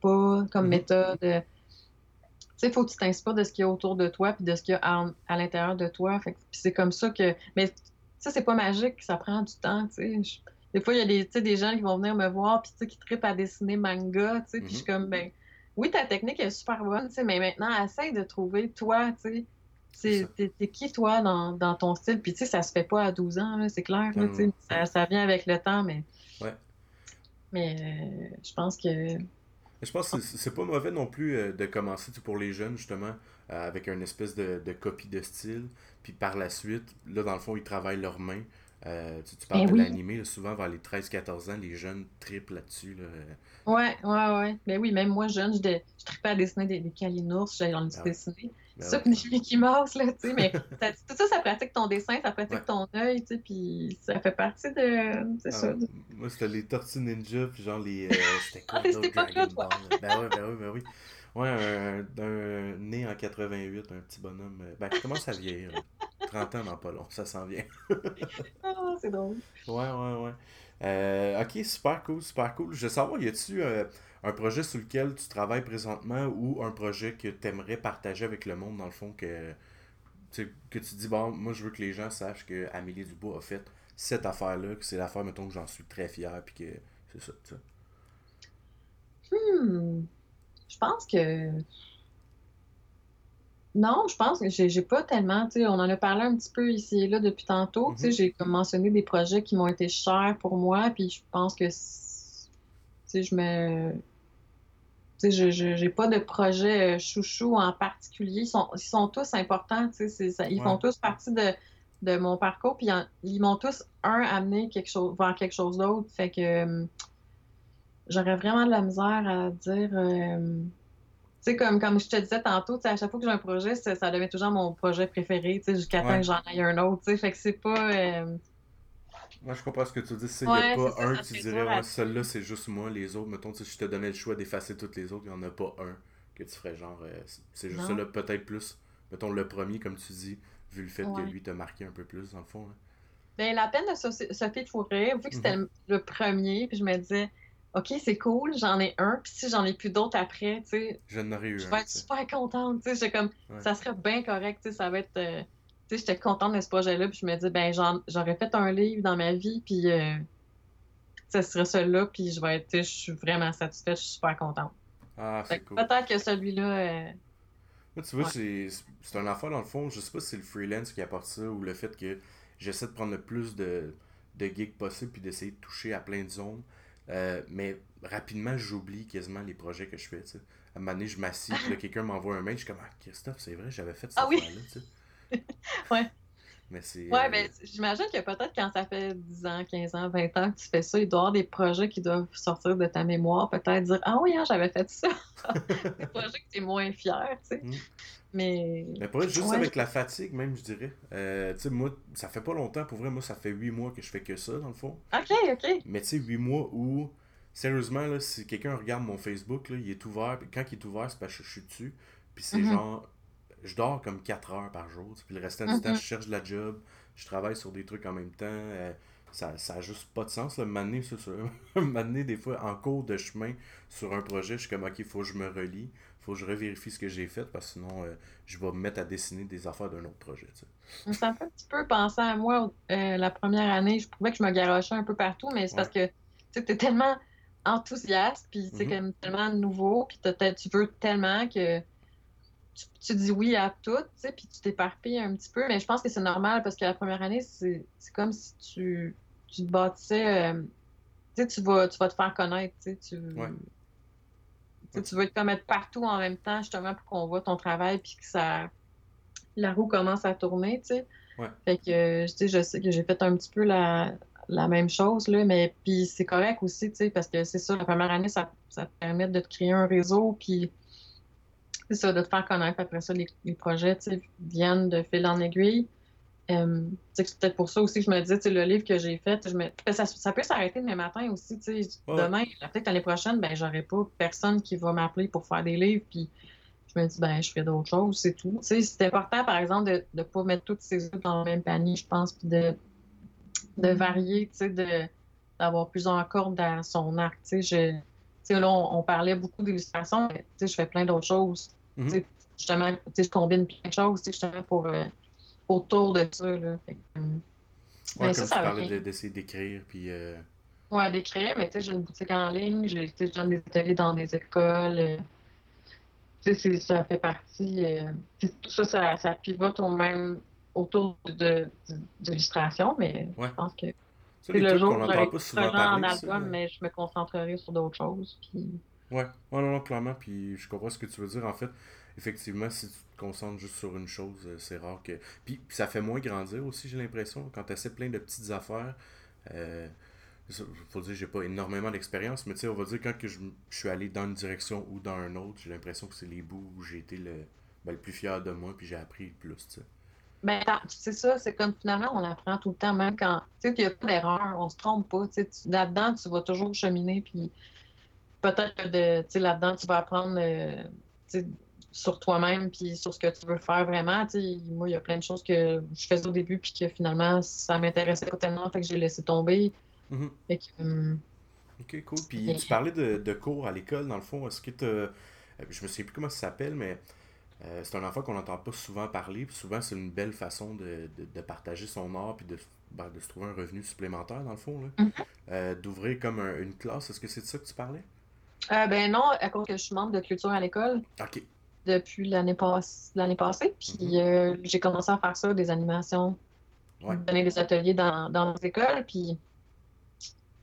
pas comme Mhm. méthode. Tu sais, il faut que tu t'inspires de ce qu'il y a autour de toi puis de ce qu'il y a à, à l'intérieur de toi. Fait c'est comme ça que. Mais ça, c'est pas magique, ça prend du temps, tu sais. Des fois, il y a des, des gens qui vont venir me voir, puis qui trippent à dessiner manga, tu sais, puis je suis Mhm. comme, ben, oui, ta technique est super bonne, tu sais, mais maintenant, essaye de trouver toi, tu sais. T'es qui, toi, dans, dans ton style? Puis, tu sais, ça se fait pas à 12 ans, c'est clair, là. Ça, ça vient avec le temps, mais. Ouais. Mais euh, je pense que. Je pense que c'est pas mauvais non plus euh, de commencer pour les jeunes, justement, euh, avec une espèce de, de copie de style. Puis par la suite, là, dans le fond, ils travaillent leurs mains. Tu, tu parles Ben de oui. l'animé, souvent vers les 13-14 ans, les jeunes triplent là-dessus. Là. Ouais, ouais, ouais. Mais oui, même moi, jeune, je, de- je trippais à dessiner des, des calinours, j'allais en Ah ouais. dessiner. Ben ça, puis des Mickey Mouse, là, tu sais, mais ça- tout ça, ça pratique ton dessin, ça pratique Ouais. ton œil, tu sais, puis ça fait partie de... C'est Ah, ça. Moi, c'était les Tortues Ninja, puis genre les. euh, c'était quoi Ah, c'était pas que toi? Ben ouais, ben oui, ben oui. Ouais, un, un- né en 88, un petit bonhomme. euh, Ben, qui commence à vieillir. là. 30 ans dans pas long, ça s'en vient. Ah, c'est drôle. Ouais, ouais, ouais. Euh, ok, super cool, super cool. Je veux savoir, y a-tu euh, un projet sur lequel tu travailles présentement ou un projet que tu aimerais partager avec le monde, dans le fond, que, que tu dis, bon, moi je veux que les gens sachent que Amélie Dubois a fait cette affaire-là, que c'est l'affaire, mettons, que j'en suis très fier, puis que c'est ça, tu sais. Hmm. Je pense que... Non, je pense que j'ai pas tellement, tu sais, on en a parlé un petit peu ici et là depuis tantôt, tu sais, Mhm. j'ai comme mentionné des projets qui m'ont été chers pour moi, puis je pense que, tu sais, je me... Je, j'ai pas de projet euh, chouchou en particulier. Ils sont, ils sont tous importants, tu sais, c'est- ça- ils Ouais. font tous partie de, de mon parcours, puis ils m'ont tous, un, amené quelque chose, vers quelque chose d'autre. Fait que euh, j'aurais vraiment de la misère à dire... euh, tu sais, comme, comme je te disais tantôt, à chaque fois que j'ai un projet, ça, devient toujours mon projet préféré, tu sais, jusqu'à temps que j'en aille un autre, tu sais. Fait que c'est pas... euh, Moi, je comprends ce que tu dis. Il n'y Ouais, a pas ça, un ça tu dirais, ouais, celui-là, c'est juste moi, les autres, mettons, si je te donnais le choix d'effacer toutes les autres, il n'y en a pas un que tu ferais genre, euh, c'est- juste Non. ça, là, peut-être plus, mettons, le premier, comme tu dis, vu le fait que lui t'a marqué un peu plus, dans le fond. hein. Ben, la peine de Sophie Fourré, vu que c'était Mhm. le, le premier, puis je me disais, OK, c'est cool, j'en ai un, puis si j'en ai plus d'autres après, tu sais, Je n'aurais eu je un. vais être super contente, tu sais, comme, Ouais. ça serait bien correct, tu sais, ça va être, euh, tu sais, j'étais contente de ce projet-là, puis je me dis, ben, j'aurais fait un livre dans ma vie, puis euh, ça serait celui-là, puis je vais être, tu sais, je suis vraiment satisfaite, je suis super contente. Ah, c'est cool. Peut-être que celui-là, euh, tu vois, Ouais. c'est un affaire dans le fond. Je sais pas si c'est le freelance qui apporte ça ou le fait que j'essaie de prendre le plus de, de gigs possible puis d'essayer de toucher à plein de zones. Euh, mais rapidement, j'oublie quasiment les projets que je fais. À un moment donné, je m'assis, là, quelqu'un m'envoie un mail, je suis comme Ah, Christophe, c'est vrai, j'avais fait cette Ah oui. affaire-là. Ouais. Mais c'est. Ouais, euh, ben, j'imagine que peut-être quand ça fait 10 ans, 15 ans, 20 ans que tu fais ça, il doit y avoir des projets qui doivent sortir de ta mémoire, peut-être dire Ah oui, hein, j'avais fait ça. des projets que tu es moins fier, tu sais. Mm. Mais. Mais pour être juste Ouais. avec la fatigue, même, je dirais. Euh, tu sais, moi, ça fait pas longtemps, pour vrai, moi, ça fait 8 mois que je fais que ça, dans le fond. OK, OK. Mais tu sais, 8 mois où, sérieusement, là, si quelqu'un regarde mon Facebook, là, il est ouvert. Puis quand il est ouvert, c'est parce que je suis dessus. Puis c'est Mhm. genre, je dors comme 4 heures par jour. Puis le restant du temps, je cherche de la job. Je travaille sur des trucs en même temps. euh, ça, ça a juste pas de sens. Là, m'amener, des fois en cours de chemin sur un projet, je suis comme, ok, il faut que je me relie. faut que je revérifie ce que j'ai fait parce que sinon, euh, je vais me mettre à dessiner des affaires d'un autre projet. tu sais. Ça me fait un petit peu penser à moi euh, la première année. Je trouvais que je me garochais un peu partout, mais c'est parce que tu es tellement enthousiaste, puis c'est Mhm. comme tellement nouveau, puis tu veux tellement que tu, tu dis oui à tout, tu sais, puis tu t'éparpilles un petit peu. Mais je pense que c'est normal parce que la première année, c'est comme si tu, tu te bâtissais. euh, tu sais, tu vas, tu vas te faire connaître, tu sais. Tu, Ouais. tu veux être comme être partout en même temps, justement, pour qu'on voit ton travail, puis que ça. La roue commence à tourner, tu sais. Ouais. Fait que, tu sais, je sais que j'ai fait un petit peu la, la même chose, là, mais puis c'est correct aussi, tu sais, parce que c'est ça, la première année, ça, ça te permet de te créer un réseau, puis c'est ça, de te faire connaître. Après ça, les, les projets, tu sais, viennent de fil en aiguille. Euh, c'est peut-être pour ça aussi que je me disais, tu sais, le livre que j'ai fait, je me... ça, ça peut s'arrêter demain matin aussi, tu sais. Ouais. Demain, peut-être l'année prochaine, ben, j'aurai pas personne qui va m'appeler pour faire des livres, puis je me dis, ben, je ferai d'autres choses, c'est tout. Tu sais, c'est important, par exemple, de ne pas mettre toutes ses œufs dans le même panier, je pense, puis de, de varier, tu sais, de, d'avoir plusieurs cordes dans son arc, tu sais. Je, tu sais, là, on, on parlait beaucoup d'illustration, mais tu sais, je fais plein d'autres choses. Tu sais, justement, tu sais, je combine plein de choses, tu sais, justement, pour, euh, autour de ça, là. Fait euh, Ouais, ben, comme ça, tu ça parlais bien. de- d'essayer d'écrire, puis euh, Ouais, d'écrire, mais tu sais, j'ai une boutique en ligne, j'ai je des ateliers dans des écoles. euh, tu sais, ça fait partie. euh, tout ça, ça, ça pivote au même autour de, l'illustration, mais Ouais. je pense que c'est le jour où j'aurai pas souvent ça en parler, ça, album, mais- mais je me concentrerai sur d'autres choses. Puis... Ouais, non, non, clairement, puis je comprends ce que tu veux dire. En fait, effectivement, si tu te concentres juste sur une chose, euh, c'est rare que. Puis, ça fait moins grandir aussi, j'ai l'impression. Quand tu essaies plein de petites affaires, euh, faut dire, j'ai pas énormément d'expérience, mais tu sais, on va dire, quand que je, je suis allé dans une direction ou dans une autre, j'ai l'impression que c'est les bouts où j'ai été le, ben, le plus fier de moi, puis j'ai appris le plus, tu sais. Ben, c'est ça, c'est comme finalement, on apprend tout le temps, même quand, tu sais, qu'il n'y a pas d'erreur, on se trompe pas, tu sais, là-dedans, tu vas toujours cheminer, puis peut-être que sais, là-dedans, tu vas apprendre, euh, sais, sur toi-même, puis sur ce que tu veux faire vraiment, sais, moi, il y a plein de choses que je faisais au début, puis que finalement, ça m'intéressait pas tellement, fait que j'ai laissé tomber, Mhm. fait que, hum, Ok, cool. Puis tu parlais de, de cours à l'école, dans le fond. Est-ce que tu Je me souviens plus comment ça s'appelle, mais euh, c'est un enfant qu'on n'entend pas souvent parler. Puis souvent, c'est une belle façon de, de- de partager son art puis de, ben, de se trouver un revenu supplémentaire, dans le fond. là. Mhm. Euh, D'ouvrir comme un- une classe. Est-ce que c'est de ça que tu parlais? Euh, ben non, à cause que je suis membre de culture à l'école, Ok. depuis l'année pass- l'année passée. Puis Mhm. euh, j'ai commencé à faire ça, des animations, Ouais. donner des ateliers dans, dans les écoles. Puis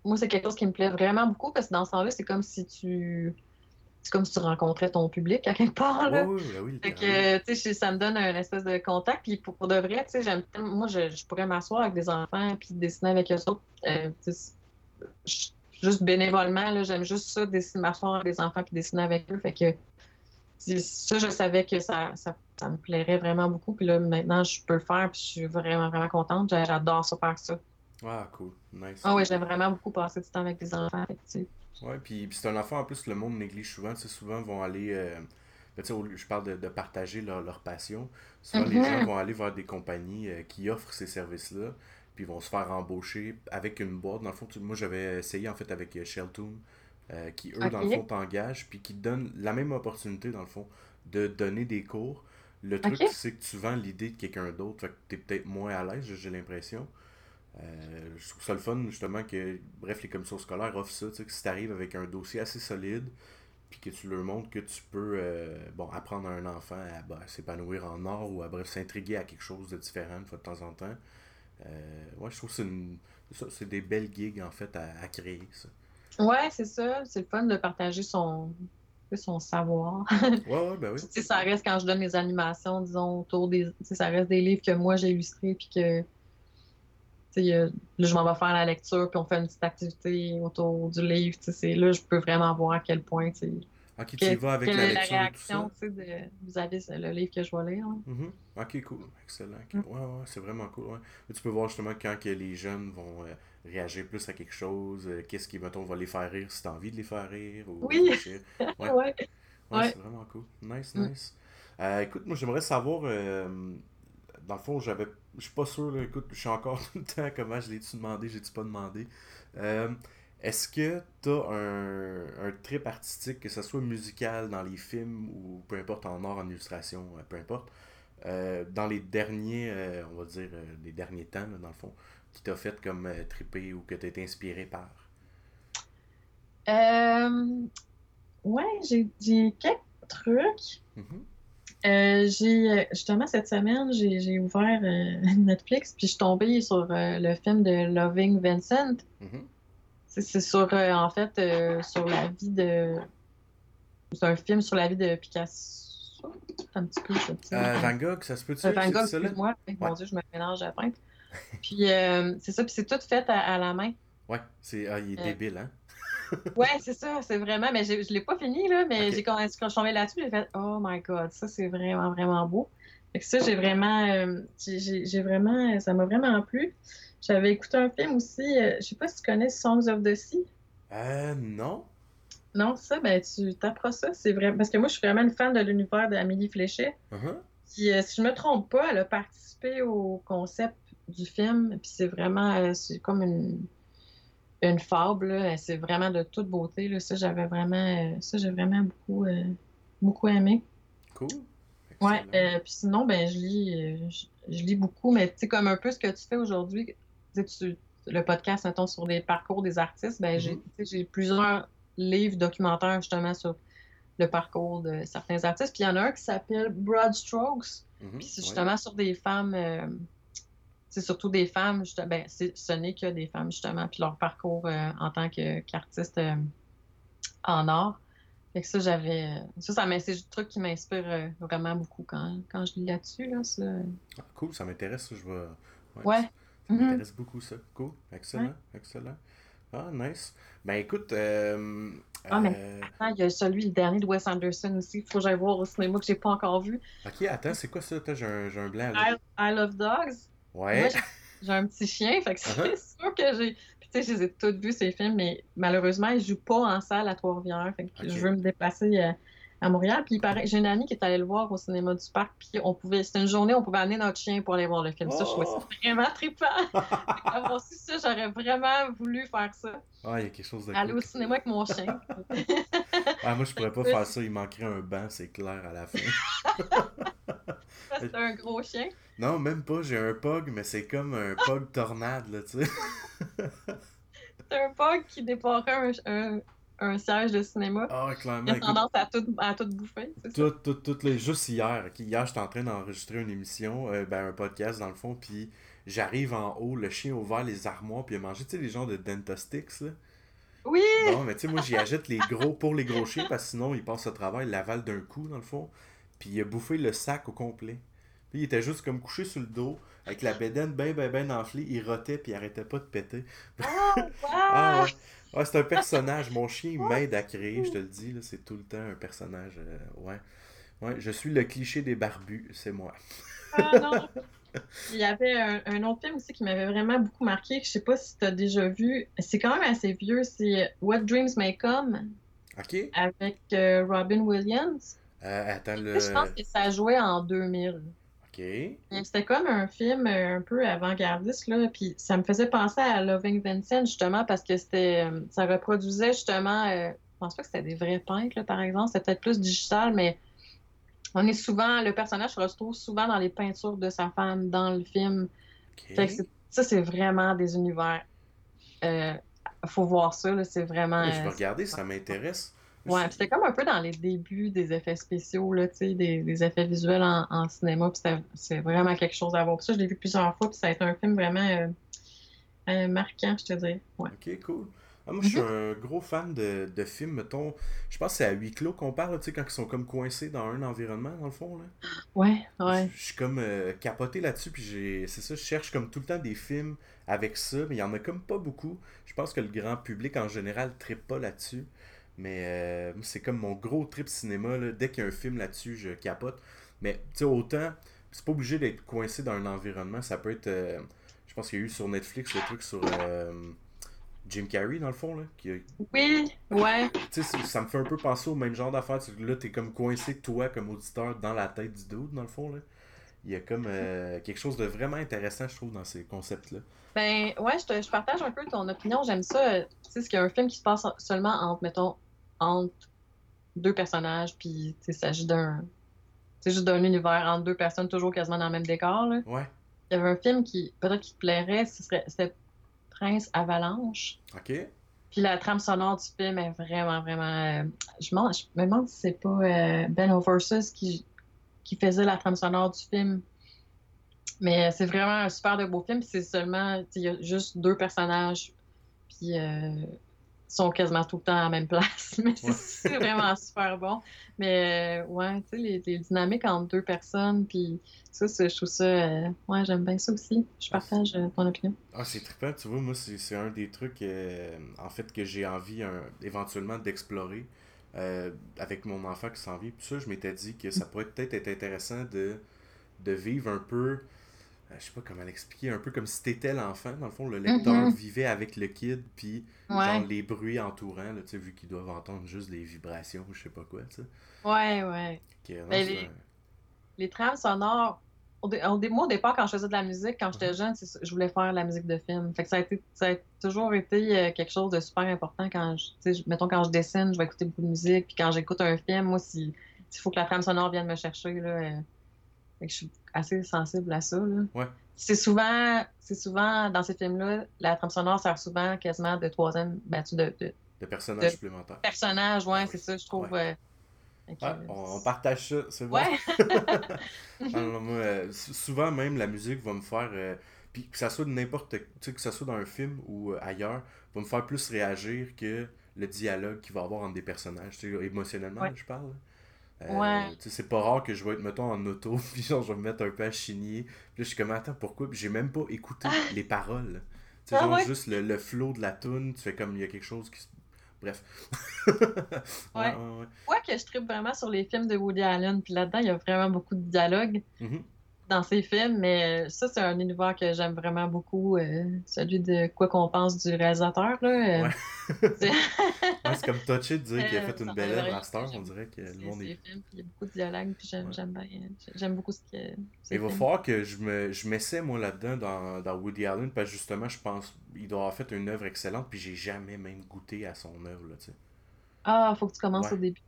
moi, c'est quelque chose qui me plaît vraiment beaucoup parce que dans ce temps-là, c'est comme si tu. C'est comme si tu rencontrais ton public à quelque part. Là. Oui, Fait que, tu sais, ça me donne un espèce de contact. Puis pour, pour de vrai, tu sais, j'aime Moi, je, je pourrais m'asseoir avec des enfants puis dessiner avec eux autres. Euh, je- juste bénévolement, j'aime juste ça, dessiner, m'asseoir avec des enfants puis dessiner avec eux. Fait que ça, je savais que ça, ça, ça me plairait vraiment beaucoup. Puis là, maintenant, je peux le faire puis je suis vraiment, vraiment contente. J'a- J'adore ça faire ça. Ah, cool. Nice. Ah oui, j'aime vraiment beaucoup passer du temps avec des enfants. Fait que, tu sais, Ouais, puis, puis c'est un enfant en plus le monde néglige souvent. Tu sais, souvent vont aller. euh, ben, je parle de, de partager leur, leur passion. Souvent, les Mhm. gens vont aller vers des compagnies euh, qui offrent ces services-là, puis ils vont se faire embaucher avec une boîte. Dans le fond, tu- moi j'avais essayé en fait avec euh, Sheltoon, euh, qui eux, dans le fond, t'engagent, puis qui te donnent la même opportunité, dans le fond, de donner des cours. Le truc, c'est que tu vends l'idée de quelqu'un d'autre, fait que t'es peut-être moins à l'aise, j'ai l'impression. Euh, je trouve ça le fun, justement, que, bref, les commissions scolaires offrent ça, tu sais, que si t'arrives avec un dossier assez solide, puis que tu leur montres que tu peux, euh, bon, apprendre à un enfant à ben, s'épanouir en art ou à, bref, s'intriguer à quelque chose de différent de temps en temps. Euh, ouais, je trouve que c'est une, c'est des belles gigs, en fait, à, à créer, ça. Ouais, c'est ça. C'est le fun de partager son, son savoir. Ouais, ouais, ben oui. Tu sais, ça reste quand je donne les animations, disons, autour des. Tu sais, ça reste des livres que moi j'ai illustrés, puis que. Tu sais, là, je m'en vais faire la lecture, puis on fait une petite activité autour du livre. Tu sais, c'est- là, je peux vraiment voir à quel point, tu sais, Ok, tu y vas avec la la lecture tout réaction, ça? tu sais, de, vis-à-vis le livre que je vais lire. hein. Mhm. Ok, cool. Excellent. Mm. Ouais, ouais, c'est vraiment cool. Ouais. Tu peux voir justement quand que les jeunes vont euh, réagir plus à quelque chose, euh, qu'est-ce qui, mettons, va les faire rire si t'as envie de les faire rire ou Oui. réfléchir. Ouais, Ouais. c'est vraiment cool. Nice, Mm. nice. Euh, écoute, moi j'aimerais savoir, dans le fond, j'avais, je suis pas sûr, là, écoute, je suis encore tout le temps, comment je l'ai-tu demandé, j'ai-tu pas demandé. Est-ce que t'as un, un trip artistique, que ce soit musical dans les films ou peu importe en art, en illustration, euh, peu importe, euh, dans les derniers, euh, on va dire, euh, les derniers temps, là, dans le fond, qui t'a fait comme triper ou que t'as été inspiré par? Ouais, j'ai quelques trucs. Mhm. Euh, j'ai justement cette semaine, j'ai ouvert Netflix puis je suis tombée sur le film de Loving Vincent. Mhm. C'est c'est sur euh, en fait euh, sur la vie de c'est un film sur la vie de Picasso. Un petit peu ça. Euh, Van Gogh, ça se peut-tu? Van c'est Gogh, excuse-moi. Eh, Mon. Dieu, je me mélange à la peintre. Puis c'est ça, puis c'est tout fait à, à la main. Ouais, c'est, ah, il est débile, hein? Ouais, c'est ça, c'est vraiment. Mais je l'ai pas fini, là, mais j'ai quand, quand je suis tombée là-dessus, j'ai fait Oh my God, ça c'est vraiment, vraiment beau. Fait que ça, j'ai vraiment. j'ai vraiment. Ça m'a vraiment plu. J'avais écouté un film aussi, euh, je sais pas si tu connais Songs of the Sea. Euh, non. Non, ça, ben tu t'apprends ça. C'est vrai. Parce que moi, je suis vraiment une fan de l'univers d'Amélie Fléchet. Uh-huh. Puis, euh, si je me trompe pas, elle a participé au concept du film. Puis c'est vraiment, euh, c'est comme une, une fable. là. C'est vraiment de toute beauté. Là. Ça, j'avais vraiment, euh, ça, j'ai vraiment beaucoup, beaucoup aimé. Cool. Ouais. Excellent. puis sinon, ben, je lis, je, je lis beaucoup, mais tu sais, comme un peu ce que tu fais aujourd'hui. Tu le podcast, mettons, sur les parcours des artistes, ben, j'ai, Mhm. j'ai plusieurs livres documentaires justement sur le parcours de certains artistes. Puis il y en a un qui s'appelle Broad Strokes. Mhm, Puis c'est ouais. justement sur des femmes, euh, c'est surtout des femmes, ben, ce n'est que des femmes justement, puis leur parcours euh, en tant qu'artiste euh, en art. Fait que ça, j'avais. Ça, ça c'est le truc qui m'inspire vraiment beaucoup quand, quand je lis là-dessus. Là, ça. Ah, cool, ça m'intéresse, je vais... Ouais. Ça Mhm. m'intéresse beaucoup, ça. Cool, excellent, excellent. Ah, nice. Ben écoute, euh, Ah, mais- euh, Ah, il y a celui, le dernier de Wes Anderson aussi. Il faut que j'aille voir au cinéma que j'ai pas encore vu. ok, attends, c'est quoi ça? Attends, J'ai un, un blanc, là. I, I Love Dogs. Ouais. J'ai- un petit chien, fait que c'est Uh-huh. sûr que j'ai. Puis, tu sais, je les ai tous vus, ces films, mais malheureusement, ils jouent pas en salle à Trois-Rivières. Fait que je veux me déplacer euh, à Montréal. Puis, il paraît, j'ai une amie qui est allée le voir au cinéma du parc. Puis, on pouvait, c'était une journée, on pouvait amener notre chien pour aller voir le film. Ça, je trouvais ça Oh! vraiment trippant. Avoir su ça, j'aurais vraiment voulu faire ça. Ah, il y a quelque chose de Aller cool. au cinéma avec mon chien. Ah, moi, je pourrais pas faire ça, il manquerait un banc, c'est clair, à la fin. C'était un gros chien. Non, même pas, j'ai un pug, mais c'est comme un pug tornade, là, tu sais. C'était un pug qui déparait un, un, un siège de cinéma. Ah, Il clairement, a écoute, tendance à tout, à tout bouffer. tout, tout, tout les... juste hier, hier, j'étais en train d'enregistrer une émission, euh, ben, un podcast, dans le fond, puis j'arrive en haut, le chien a ouvert les armoires, puis il a mangé, tu sais, les genres de Dentastix, là. Oui! Non, mais tu sais, moi, j'y achète les gros pour les gros chiens, parce que sinon, il passe au travail, il l'avale d'un coup, dans le fond, puis il a bouffé le sac au complet. Puis il était juste comme couché sur le dos, avec la bédaine ben, ben, ben enflée, il rotait, puis il arrêtait pas de péter. Oh, wow! Ah ouais. Ouais, c'est un personnage. Mon chien m'aide à créer, je te le dis. C'est tout le temps un personnage. euh, ouais. Ouais, je suis le cliché des barbus, c'est moi. Ah, non. Il y avait un, un autre film aussi qui m'avait vraiment beaucoup marqué, que je sais pas si tu as déjà vu. C'est quand même assez vieux, c'est What Dreams May Come Ok. avec euh, Robin Williams. Euh, attends, le. Je pense que ça jouait en 2000. C'était comme un film euh, un peu avant-gardiste, là, puis ça me faisait penser à Loving Vincent, justement, parce que c'était, euh, ça reproduisait justement, euh, je pense pas que c'était des vrais peintres, là, par exemple, c'était peut-être plus digital, mais on est souvent, le personnage se retrouve souvent dans les peintures de sa femme dans le film. Fait que ça, c'est vraiment des univers. Euh, faut voir ça, là, c'est vraiment. Je vais euh, regarder, ça m'intéresse. Ouais, c'était comme un peu dans les débuts des effets spéciaux, là, des, des effets visuels en, en cinéma, c'est vraiment quelque chose à voir. Puis ça, je l'ai vu plusieurs fois, puis ça a été un film vraiment euh, euh, marquant, je te dirais. Ouais. Ok, cool. Ah, moi, je suis Mhm. un gros fan de, de films, mettons. Je pense que c'est à huis clos qu'on parle, tu sais, quand ils sont comme coincés dans un environnement, dans le fond, là. Ouais, ouais. Je je suis comme euh, capoté là-dessus, puis j'ai, c'est ça, je cherche comme tout le temps des films avec ça, mais il y en a comme pas beaucoup. Je pense que le grand public en général trippe pas là-dessus, mais euh, c'est comme mon gros trip cinéma, là. Dès qu'il y a un film là-dessus, je capote. Mais tu sais, autant, c'est pas obligé d'être coincé dans un environnement, ça peut être, euh, je pense qu'il y a eu sur Netflix le truc sur euh, Jim Carrey, dans le fond, là, qui a- Oui, ouais. tu sais, ça me fait un peu penser au même genre d'affaire. Tu- Là, t'es comme coincé, toi, comme auditeur, dans la tête du dude, dans le fond. Là. Il y a comme euh, quelque chose de vraiment intéressant, je trouve, dans ces concepts-là. Ben, ouais, je, te- je partage un peu ton opinion. J'aime ça. Tu sais, c'est qu'il y a un film qui se passe seulement entre, mettons, entre deux personnages, puis il s'agit d'un. C'est juste d'un univers entre deux personnes, toujours quasiment dans le même décor. Là. Ouais, Il y avait un film qui, peut-être qui te plairait, ce serait, c'était Prince Avalanche. ok. Puis la trame sonore du film est vraiment, vraiment. euh, je, me demande si c'est pas euh, Ben Oversus qui, qui faisait la trame sonore du film. Mais euh, c'est vraiment un super de beau film. Puis c'est seulement. Il y a juste deux personnages. Puis euh, sont quasiment tout le temps à la même place. Mais c'est Ouais. c'est vraiment super bon. Mais euh, ouais, tu sais, les, les dynamiques entre deux personnes. Puis ça, je trouve ça. euh, ouais, j'aime bien ça aussi. Je partage euh, ton opinion. Ah, c'est trippant, tu vois, moi, c'est un des trucs, euh, en fait, que j'ai envie un- éventuellement d'explorer avec mon enfant qui s'en vient. Puis ça, je m'étais dit que ça pourrait peut-être être intéressant de, de vivre un peu, je sais pas comment l'expliquer, un peu comme si t'étais l'enfant. Dans le fond, le lecteur Mhm. vivait avec le kid, puis Ouais. genre les bruits entourants, là, vu qu'ils doivent entendre juste des vibrations ou je sais pas quoi, tu sais. Ouais, ouais. Non, Ben, les- les trames sonores. Au, dé- moi, au départ, quand je faisais de la musique, quand j'étais jeune, je voulais faire de la musique de film. Fait que ça a, été, ça a toujours été euh, quelque chose de super important quand je, mettons, quand je dessine, je vais écouter beaucoup de musique. Puis quand j'écoute un film, moi, si- s'il faut que la trame sonore vienne me chercher, là, euh, fait que je suis assez sensible à ça, là. Ouais. c'est souvent, c'est souvent dans ces films-là, la trame sonore sert souvent quasiment de troisième, ben, de, de, de personnages supplémentaires. Personnages, ouais, c'est ça, je trouve. Ouais. Euh, on, partage ça, c'est bon. Ouais. Euh, souvent, même, la musique va me faire. Euh, puis que ça soit n'importe. Tu sais, que ça soit dans un film ou ailleurs, va me faire plus réagir que le dialogue qu'il va y avoir entre des personnages. Tu sais, émotionnellement, je parle. Ouais. C'est pas rare que je vais être, mettons, en auto, puis genre, je vais me mettre un peu à chigner. Puis là, je suis comme, attends, pourquoi? Puis j'ai même pas écouté les paroles. Tu sais, ah genre, juste le, le flow de la tune, tu fais comme, il y a quelque chose qui se Bref. ouais. ouais, que je tripe vraiment sur les films de Woody Allen. Puis là-dedans, il y a vraiment beaucoup de dialogue mm-hmm. Dans ces films. Mais ça, c'est un univers que j'aime vraiment beaucoup. Euh, celui de quoi qu'on pense du réalisateur. Là. Euh. Ouais. c'est comme touché de dire qu'il a fait une belle œuvre à Star. On dirait que le monde est. Films, il y a beaucoup de dialogue. Puis j'aime bien. J'aime beaucoup ce que. Il va falloir que je me je m'essaie, moi, là-dedans, dans, dans Woody Allen. Parce que justement, je pense il doit avoir fait une œuvre excellente, puis j'ai jamais même goûté à son œuvre, là, tu sais. Ah, faut que tu commences au début.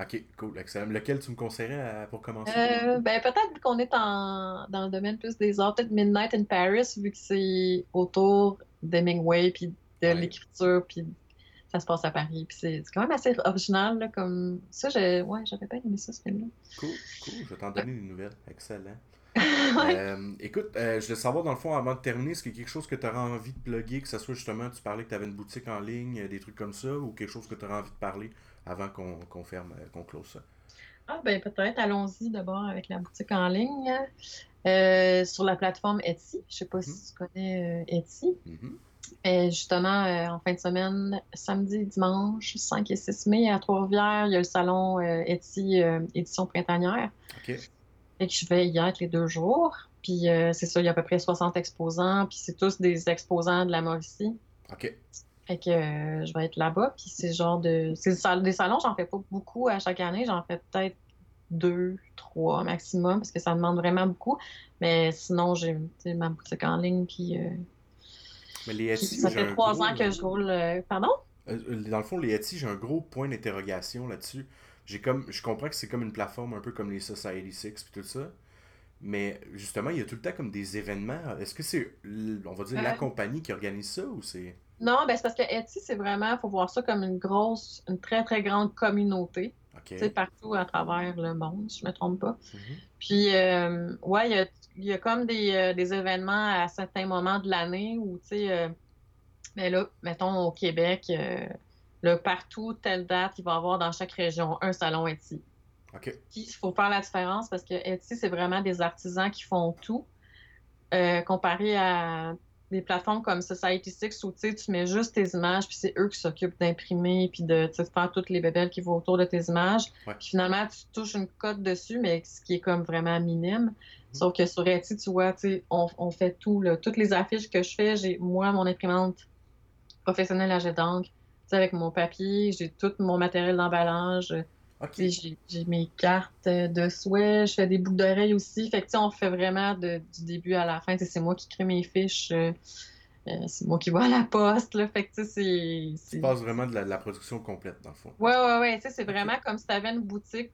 Ok, cool, excellent. Lequel tu me conseillerais pour commencer? Euh, ben, peut-être qu'on est en, dans le domaine plus des arts, peut-être Midnight in Paris, vu que c'est autour d'Hemingway, puis de l'écriture, puis ça se passe à Paris. Puis c'est quand même assez original, là, comme ça. Ouais, j'avais pas aimé ça, ce film-là. Cool, cool. Je vais t'en donner des nouvelles. Excellent. Euh, écoute, euh, je veux savoir dans le fond, avant de terminer, est-ce qu'il y a quelque chose que tu auras envie de plugger, que ce soit justement, tu parlais que tu avais une boutique en ligne, euh, des trucs comme ça, ou quelque chose que tu auras envie de parler? Avant qu'on ferme, qu'on close ça? Ah ben peut-être, allons-y d'abord avec la boutique en ligne. sur la plateforme Etsy. Je sais pas si mm-hmm. tu connais Etsy. Mm-hmm. justement, en fin de semaine, samedi, dimanche, 5 et 6 mai, à Trois-Rivières, il y a le salon Etsy édition printanière. OK que je vais y être les deux jours. Puis euh, c'est ça, il y a à peu près 60 exposants, puis c'est tous des exposants de la Mauricie. OK. Fait que euh, je vais être là-bas, puis c'est genre de... C'est des salons, j'en fais pas beaucoup à chaque année, j'en fais peut-être deux, trois maximum, parce que ça demande vraiment beaucoup. Mais sinon, j'ai ma boutique en ligne, puis... Euh, Mais les ça fait trois ans que je roule... Pardon? Dans le fond, les Etsy, j'ai un gros point d'interrogation là-dessus j'ai comme je comprends que c'est comme une plateforme un peu comme les Society 6 et tout ça. Mais justement, il y a tout le temps comme des événements. Est-ce que c'est, on va dire, la compagnie qui organise ça ou c'est. Non, ben c'est parce que Etsy, c'est vraiment, il faut voir ça comme une grosse, une très, très grande communauté. C'est partout à travers le monde, si je me trompe pas. Mm-hmm. Puis, euh, ouais, il y a, y a, comme des, euh, des, événements à certains moments de l'année où, tu sais, euh, mais là, mettons au Québec, Là, partout, telle date, il va y avoir dans chaque région un salon Etsy. OK. il faut faire la différence parce que Etsy, c'est vraiment des artisans qui font tout. Euh, comparé à des plateformes comme Society6 où tu mets juste tes images, puis c'est eux qui s'occupent d'imprimer, puis de, faire toutes les bébelles qui vont autour de tes images. Puis finalement, tu touches une cote dessus, mais ce qui est comme vraiment minime. Mhm. Sauf que sur Etsy, tu vois, on, on fait tout. Là. Toutes les affiches que je fais, j'ai moi, mon imprimante professionnelle à jet d'encre, avec mon papier, j'ai tout mon matériel d'emballage. J'ai mes cartes de souhait, je fais des boucles d'oreilles aussi. Fait que, on fait vraiment du début à la fin. C'est moi qui crée mes fiches. Euh, euh, c'est moi qui vois à la poste. Là. Fait que, c'est. Tu passes vraiment de la, production complète, dans le fond. Ouais, ouais, ouais. C'est vraiment comme si tu avais une boutique.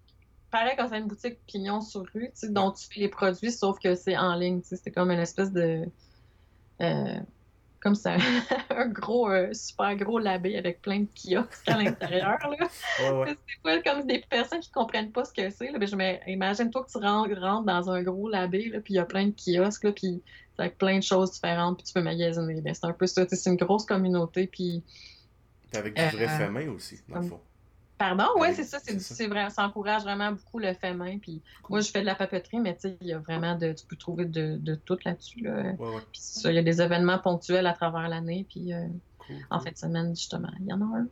Pareil quand c'est une boutique pignon sur rue, dont tu fais les produits, sauf que c'est en ligne. C'est comme une espèce de. Euh, comme ça, un gros, euh, super gros labé avec plein de kiosques à l'intérieur. C'est pas comme des personnes qui comprennent pas ce que c'est. Je imagine-toi que tu rentres, dans un gros labé, puis il y a plein de kiosques, là, puis avec plein de choses différentes, puis tu peux magasiner. Ben, c'est un peu ça. C'est une grosse communauté, puis... Avec du vrai euh, main aussi, dans le fond. Pardon, oui, c'est ça. C'est vrai, ça encourage vraiment beaucoup le fait main. Puis moi, je fais de la papeterie, mais tu sais, il y a vraiment de. Tu peux trouver de, de tout là-dessus. Là. Puis il y a des événements ponctuels à travers l'année. Puis euh, en fin de semaine, justement, il y en a un.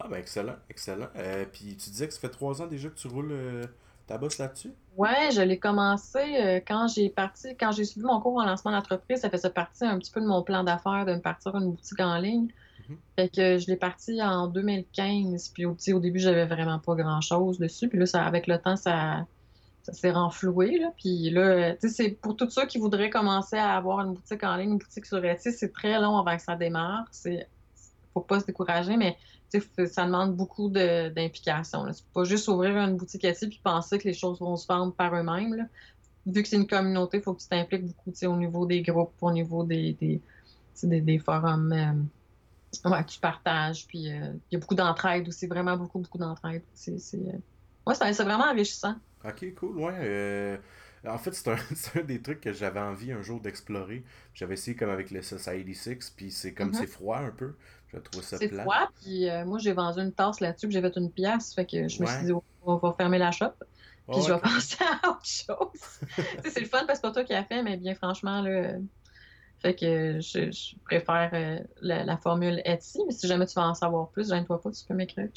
Ah, ben excellent, excellent. Euh, puis tu disais que ça fait trois ans déjà que tu roules euh, ta bosse là-dessus? Oui, je l'ai commencé quand j'ai parti, quand j'ai suivi mon cours en lancement d'entreprise, ça faisait partie un petit peu de mon plan d'affaires de me partir une boutique en ligne. Fait que je l'ai parti en 2015. Puis au, début, j'avais vraiment pas grand-chose dessus. Puis là, ça, avec le temps, ça, ça s'est renfloué. Là. Puis là, c'est pour tous ceux qui voudraient commencer à avoir une boutique en ligne, une boutique sur Etsy, c'est très long avant que ça démarre. C'est faut pas se décourager, mais ça demande beaucoup d'implication. C'est pas juste ouvrir une boutique Etsy puis penser que les choses vont se vendre par eux-mêmes. vu que c'est une communauté, il faut que tu t'impliques beaucoup au niveau des groupes, au niveau des, des forums. Euh, ouais, tu partages. Puis euh, il y a beaucoup d'entraide aussi, vraiment beaucoup, beaucoup d'entraide. C'est, c'est, euh, ouais, c'est, vraiment enrichissant. Ok, cool, ouais. En fait, c'est un, un, des trucs que j'avais envie un jour d'explorer. J'avais essayé comme avec le Society 6, puis c'est comme mm-hmm. c'est froid un peu. Je trouve ça C'est froid, puis moi j'ai vendu une tasse là-dessus, j'ai fait une pièce, fait que je me suis dit, on va fermer la shop. Puis je vais penser à autre chose. c'est le fun parce que c'est pas toi qui as fait, mais bien franchement, là. Fait que je, préfère euh, la, formule Etsy, mais si jamais tu veux en savoir plus, gêne-toi pas, tu peux m'écrire.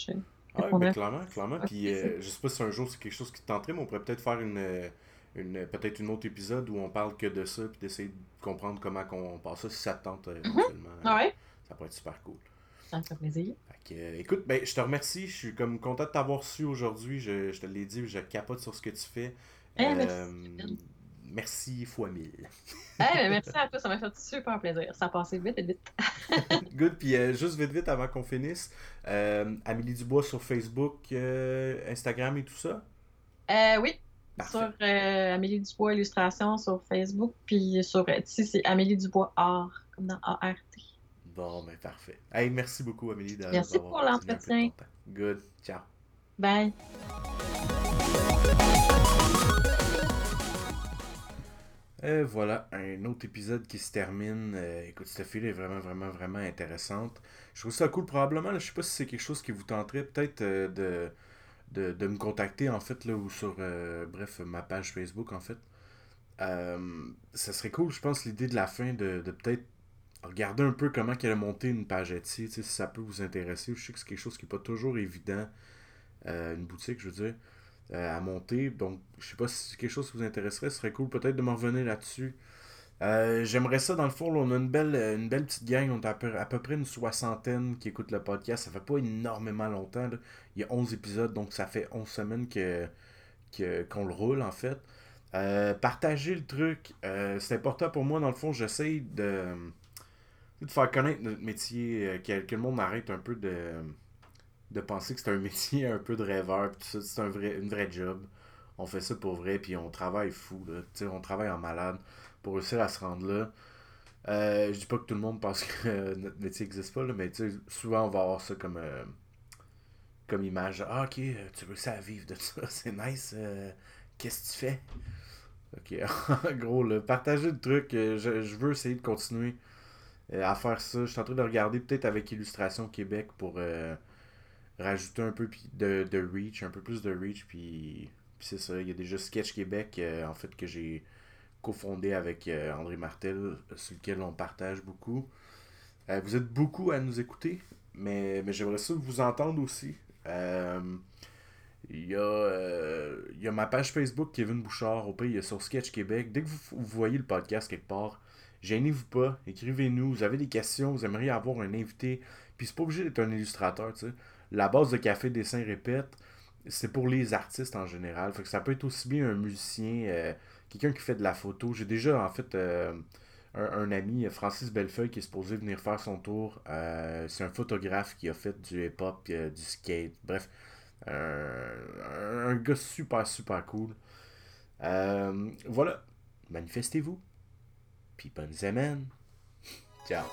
Ah oui, mais clairement, clairement. Puis euh, je sais pas si un jour c'est quelque chose qui te tenterait, mais on pourrait peut-être faire une, une peut-être un autre épisode où on parle que de ça, puis d'essayer de comprendre comment on passe ça, si ça te tente euh, mm-hmm. éventuellement. ouais? Ça pourrait être super cool. Ça me fait plaisir. Euh, écoute, ben, je te remercie. Je suis comme content de t'avoir su aujourd'hui. Je, je, te l'ai dit, je capote sur ce que tu fais. Eh, euh, merci fois mille. Ben, merci à toi, ça m'a fait super plaisir. Ça a passé vite et vite. Good, puis euh, juste vite vite avant qu'on finisse, Amélie Dubois sur Facebook, Instagram et tout ça? oui, sur Amélie Dubois Illustration sur Facebook, puis sur Etsy, c'est Amélie Dubois Art, comme dans ART. Bon, ben parfait. Hey, merci beaucoup, Amélie. Merci pour l'entretien. Good. Ciao. Bye. Et voilà, un autre épisode qui se termine. Euh, écoute, cette fille est vraiment, vraiment, vraiment intéressante. Je trouve ça cool. Probablement, là, je sais pas si c'est quelque chose qui vous tenterait peut-être euh, de, me contacter, en fait, là, ou sur, euh, bref, ma page Facebook, en fait. ça serait cool, je pense, l'idée de la fin de, peut-être regardez un peu comment qu'elle a monté une page Etsy, si ça peut vous intéresser. Je sais que c'est quelque chose qui n'est pas toujours évident, une boutique, je veux dire, à monter. Donc, je sais pas si c'est quelque chose qui vous intéresserait. Ce serait cool peut-être de m'en revenir là-dessus. Euh, j'aimerais ça, dans le fond, on a une belle, une belle petite gang. On a à peu, près une soixantaine qui écoute le podcast. Ça fait pas énormément longtemps. Il y a 11 épisodes, donc ça fait 11 semaines que, qu'on le roule, en fait. partager le truc, c'est important pour moi. Dans le fond, j'essaye de de faire connaître notre métier, euh, que, le monde arrête un peu de, de penser que c'est un métier un peu de rêveur, tout ça, c'est un vrai, une vraie job. On fait ça pour vrai, puis on travaille fou, là. on travaille en malade pour réussir à se rendre là. Euh, je dis pas que tout le monde pense que notre métier n'existe pas, là, mais souvent on va avoir ça comme, euh, comme image. Ah, ok, tu veux ça vivre de ça, c'est nice. Qu'est-ce que tu fais? Ok, en gros, là, partager le truc, je, je veux essayer de continuer euh, à faire ça. Je suis en train de regarder peut-être avec Illustration Québec pour euh, rajouter un peu de, de reach, un peu plus de reach. Puis, c'est ça, il y a déjà Sketch Québec euh, en fait que j'ai cofondé avec André Martel, sur lequel on partage beaucoup. vous êtes beaucoup à nous écouter, mais, mais j'aimerais ça vous entendre aussi. Il y, a, y a ma page Facebook Kevin Bouchard. Au pays, sur Sketch Québec. Dès que vous, vous voyez le podcast quelque part, Gênez-vous pas, écrivez-nous, vous avez des questions, vous aimeriez avoir un invité. Puis c'est pas obligé d'être un illustrateur, tu sais. La base de Café Dessin Répète, c'est pour les artistes en général. Fait que ça peut être aussi bien un musicien, euh, quelqu'un qui fait de la photo. J'ai déjà en fait euh, un, ami, Francis Bellefeuille, qui est supposé venir faire son tour. Euh, c'est un photographe qui a fait du hip-hop, du skate, bref. un gars super super cool. voilà. Manifestez-vous. Puis bonne semaine. Ciao.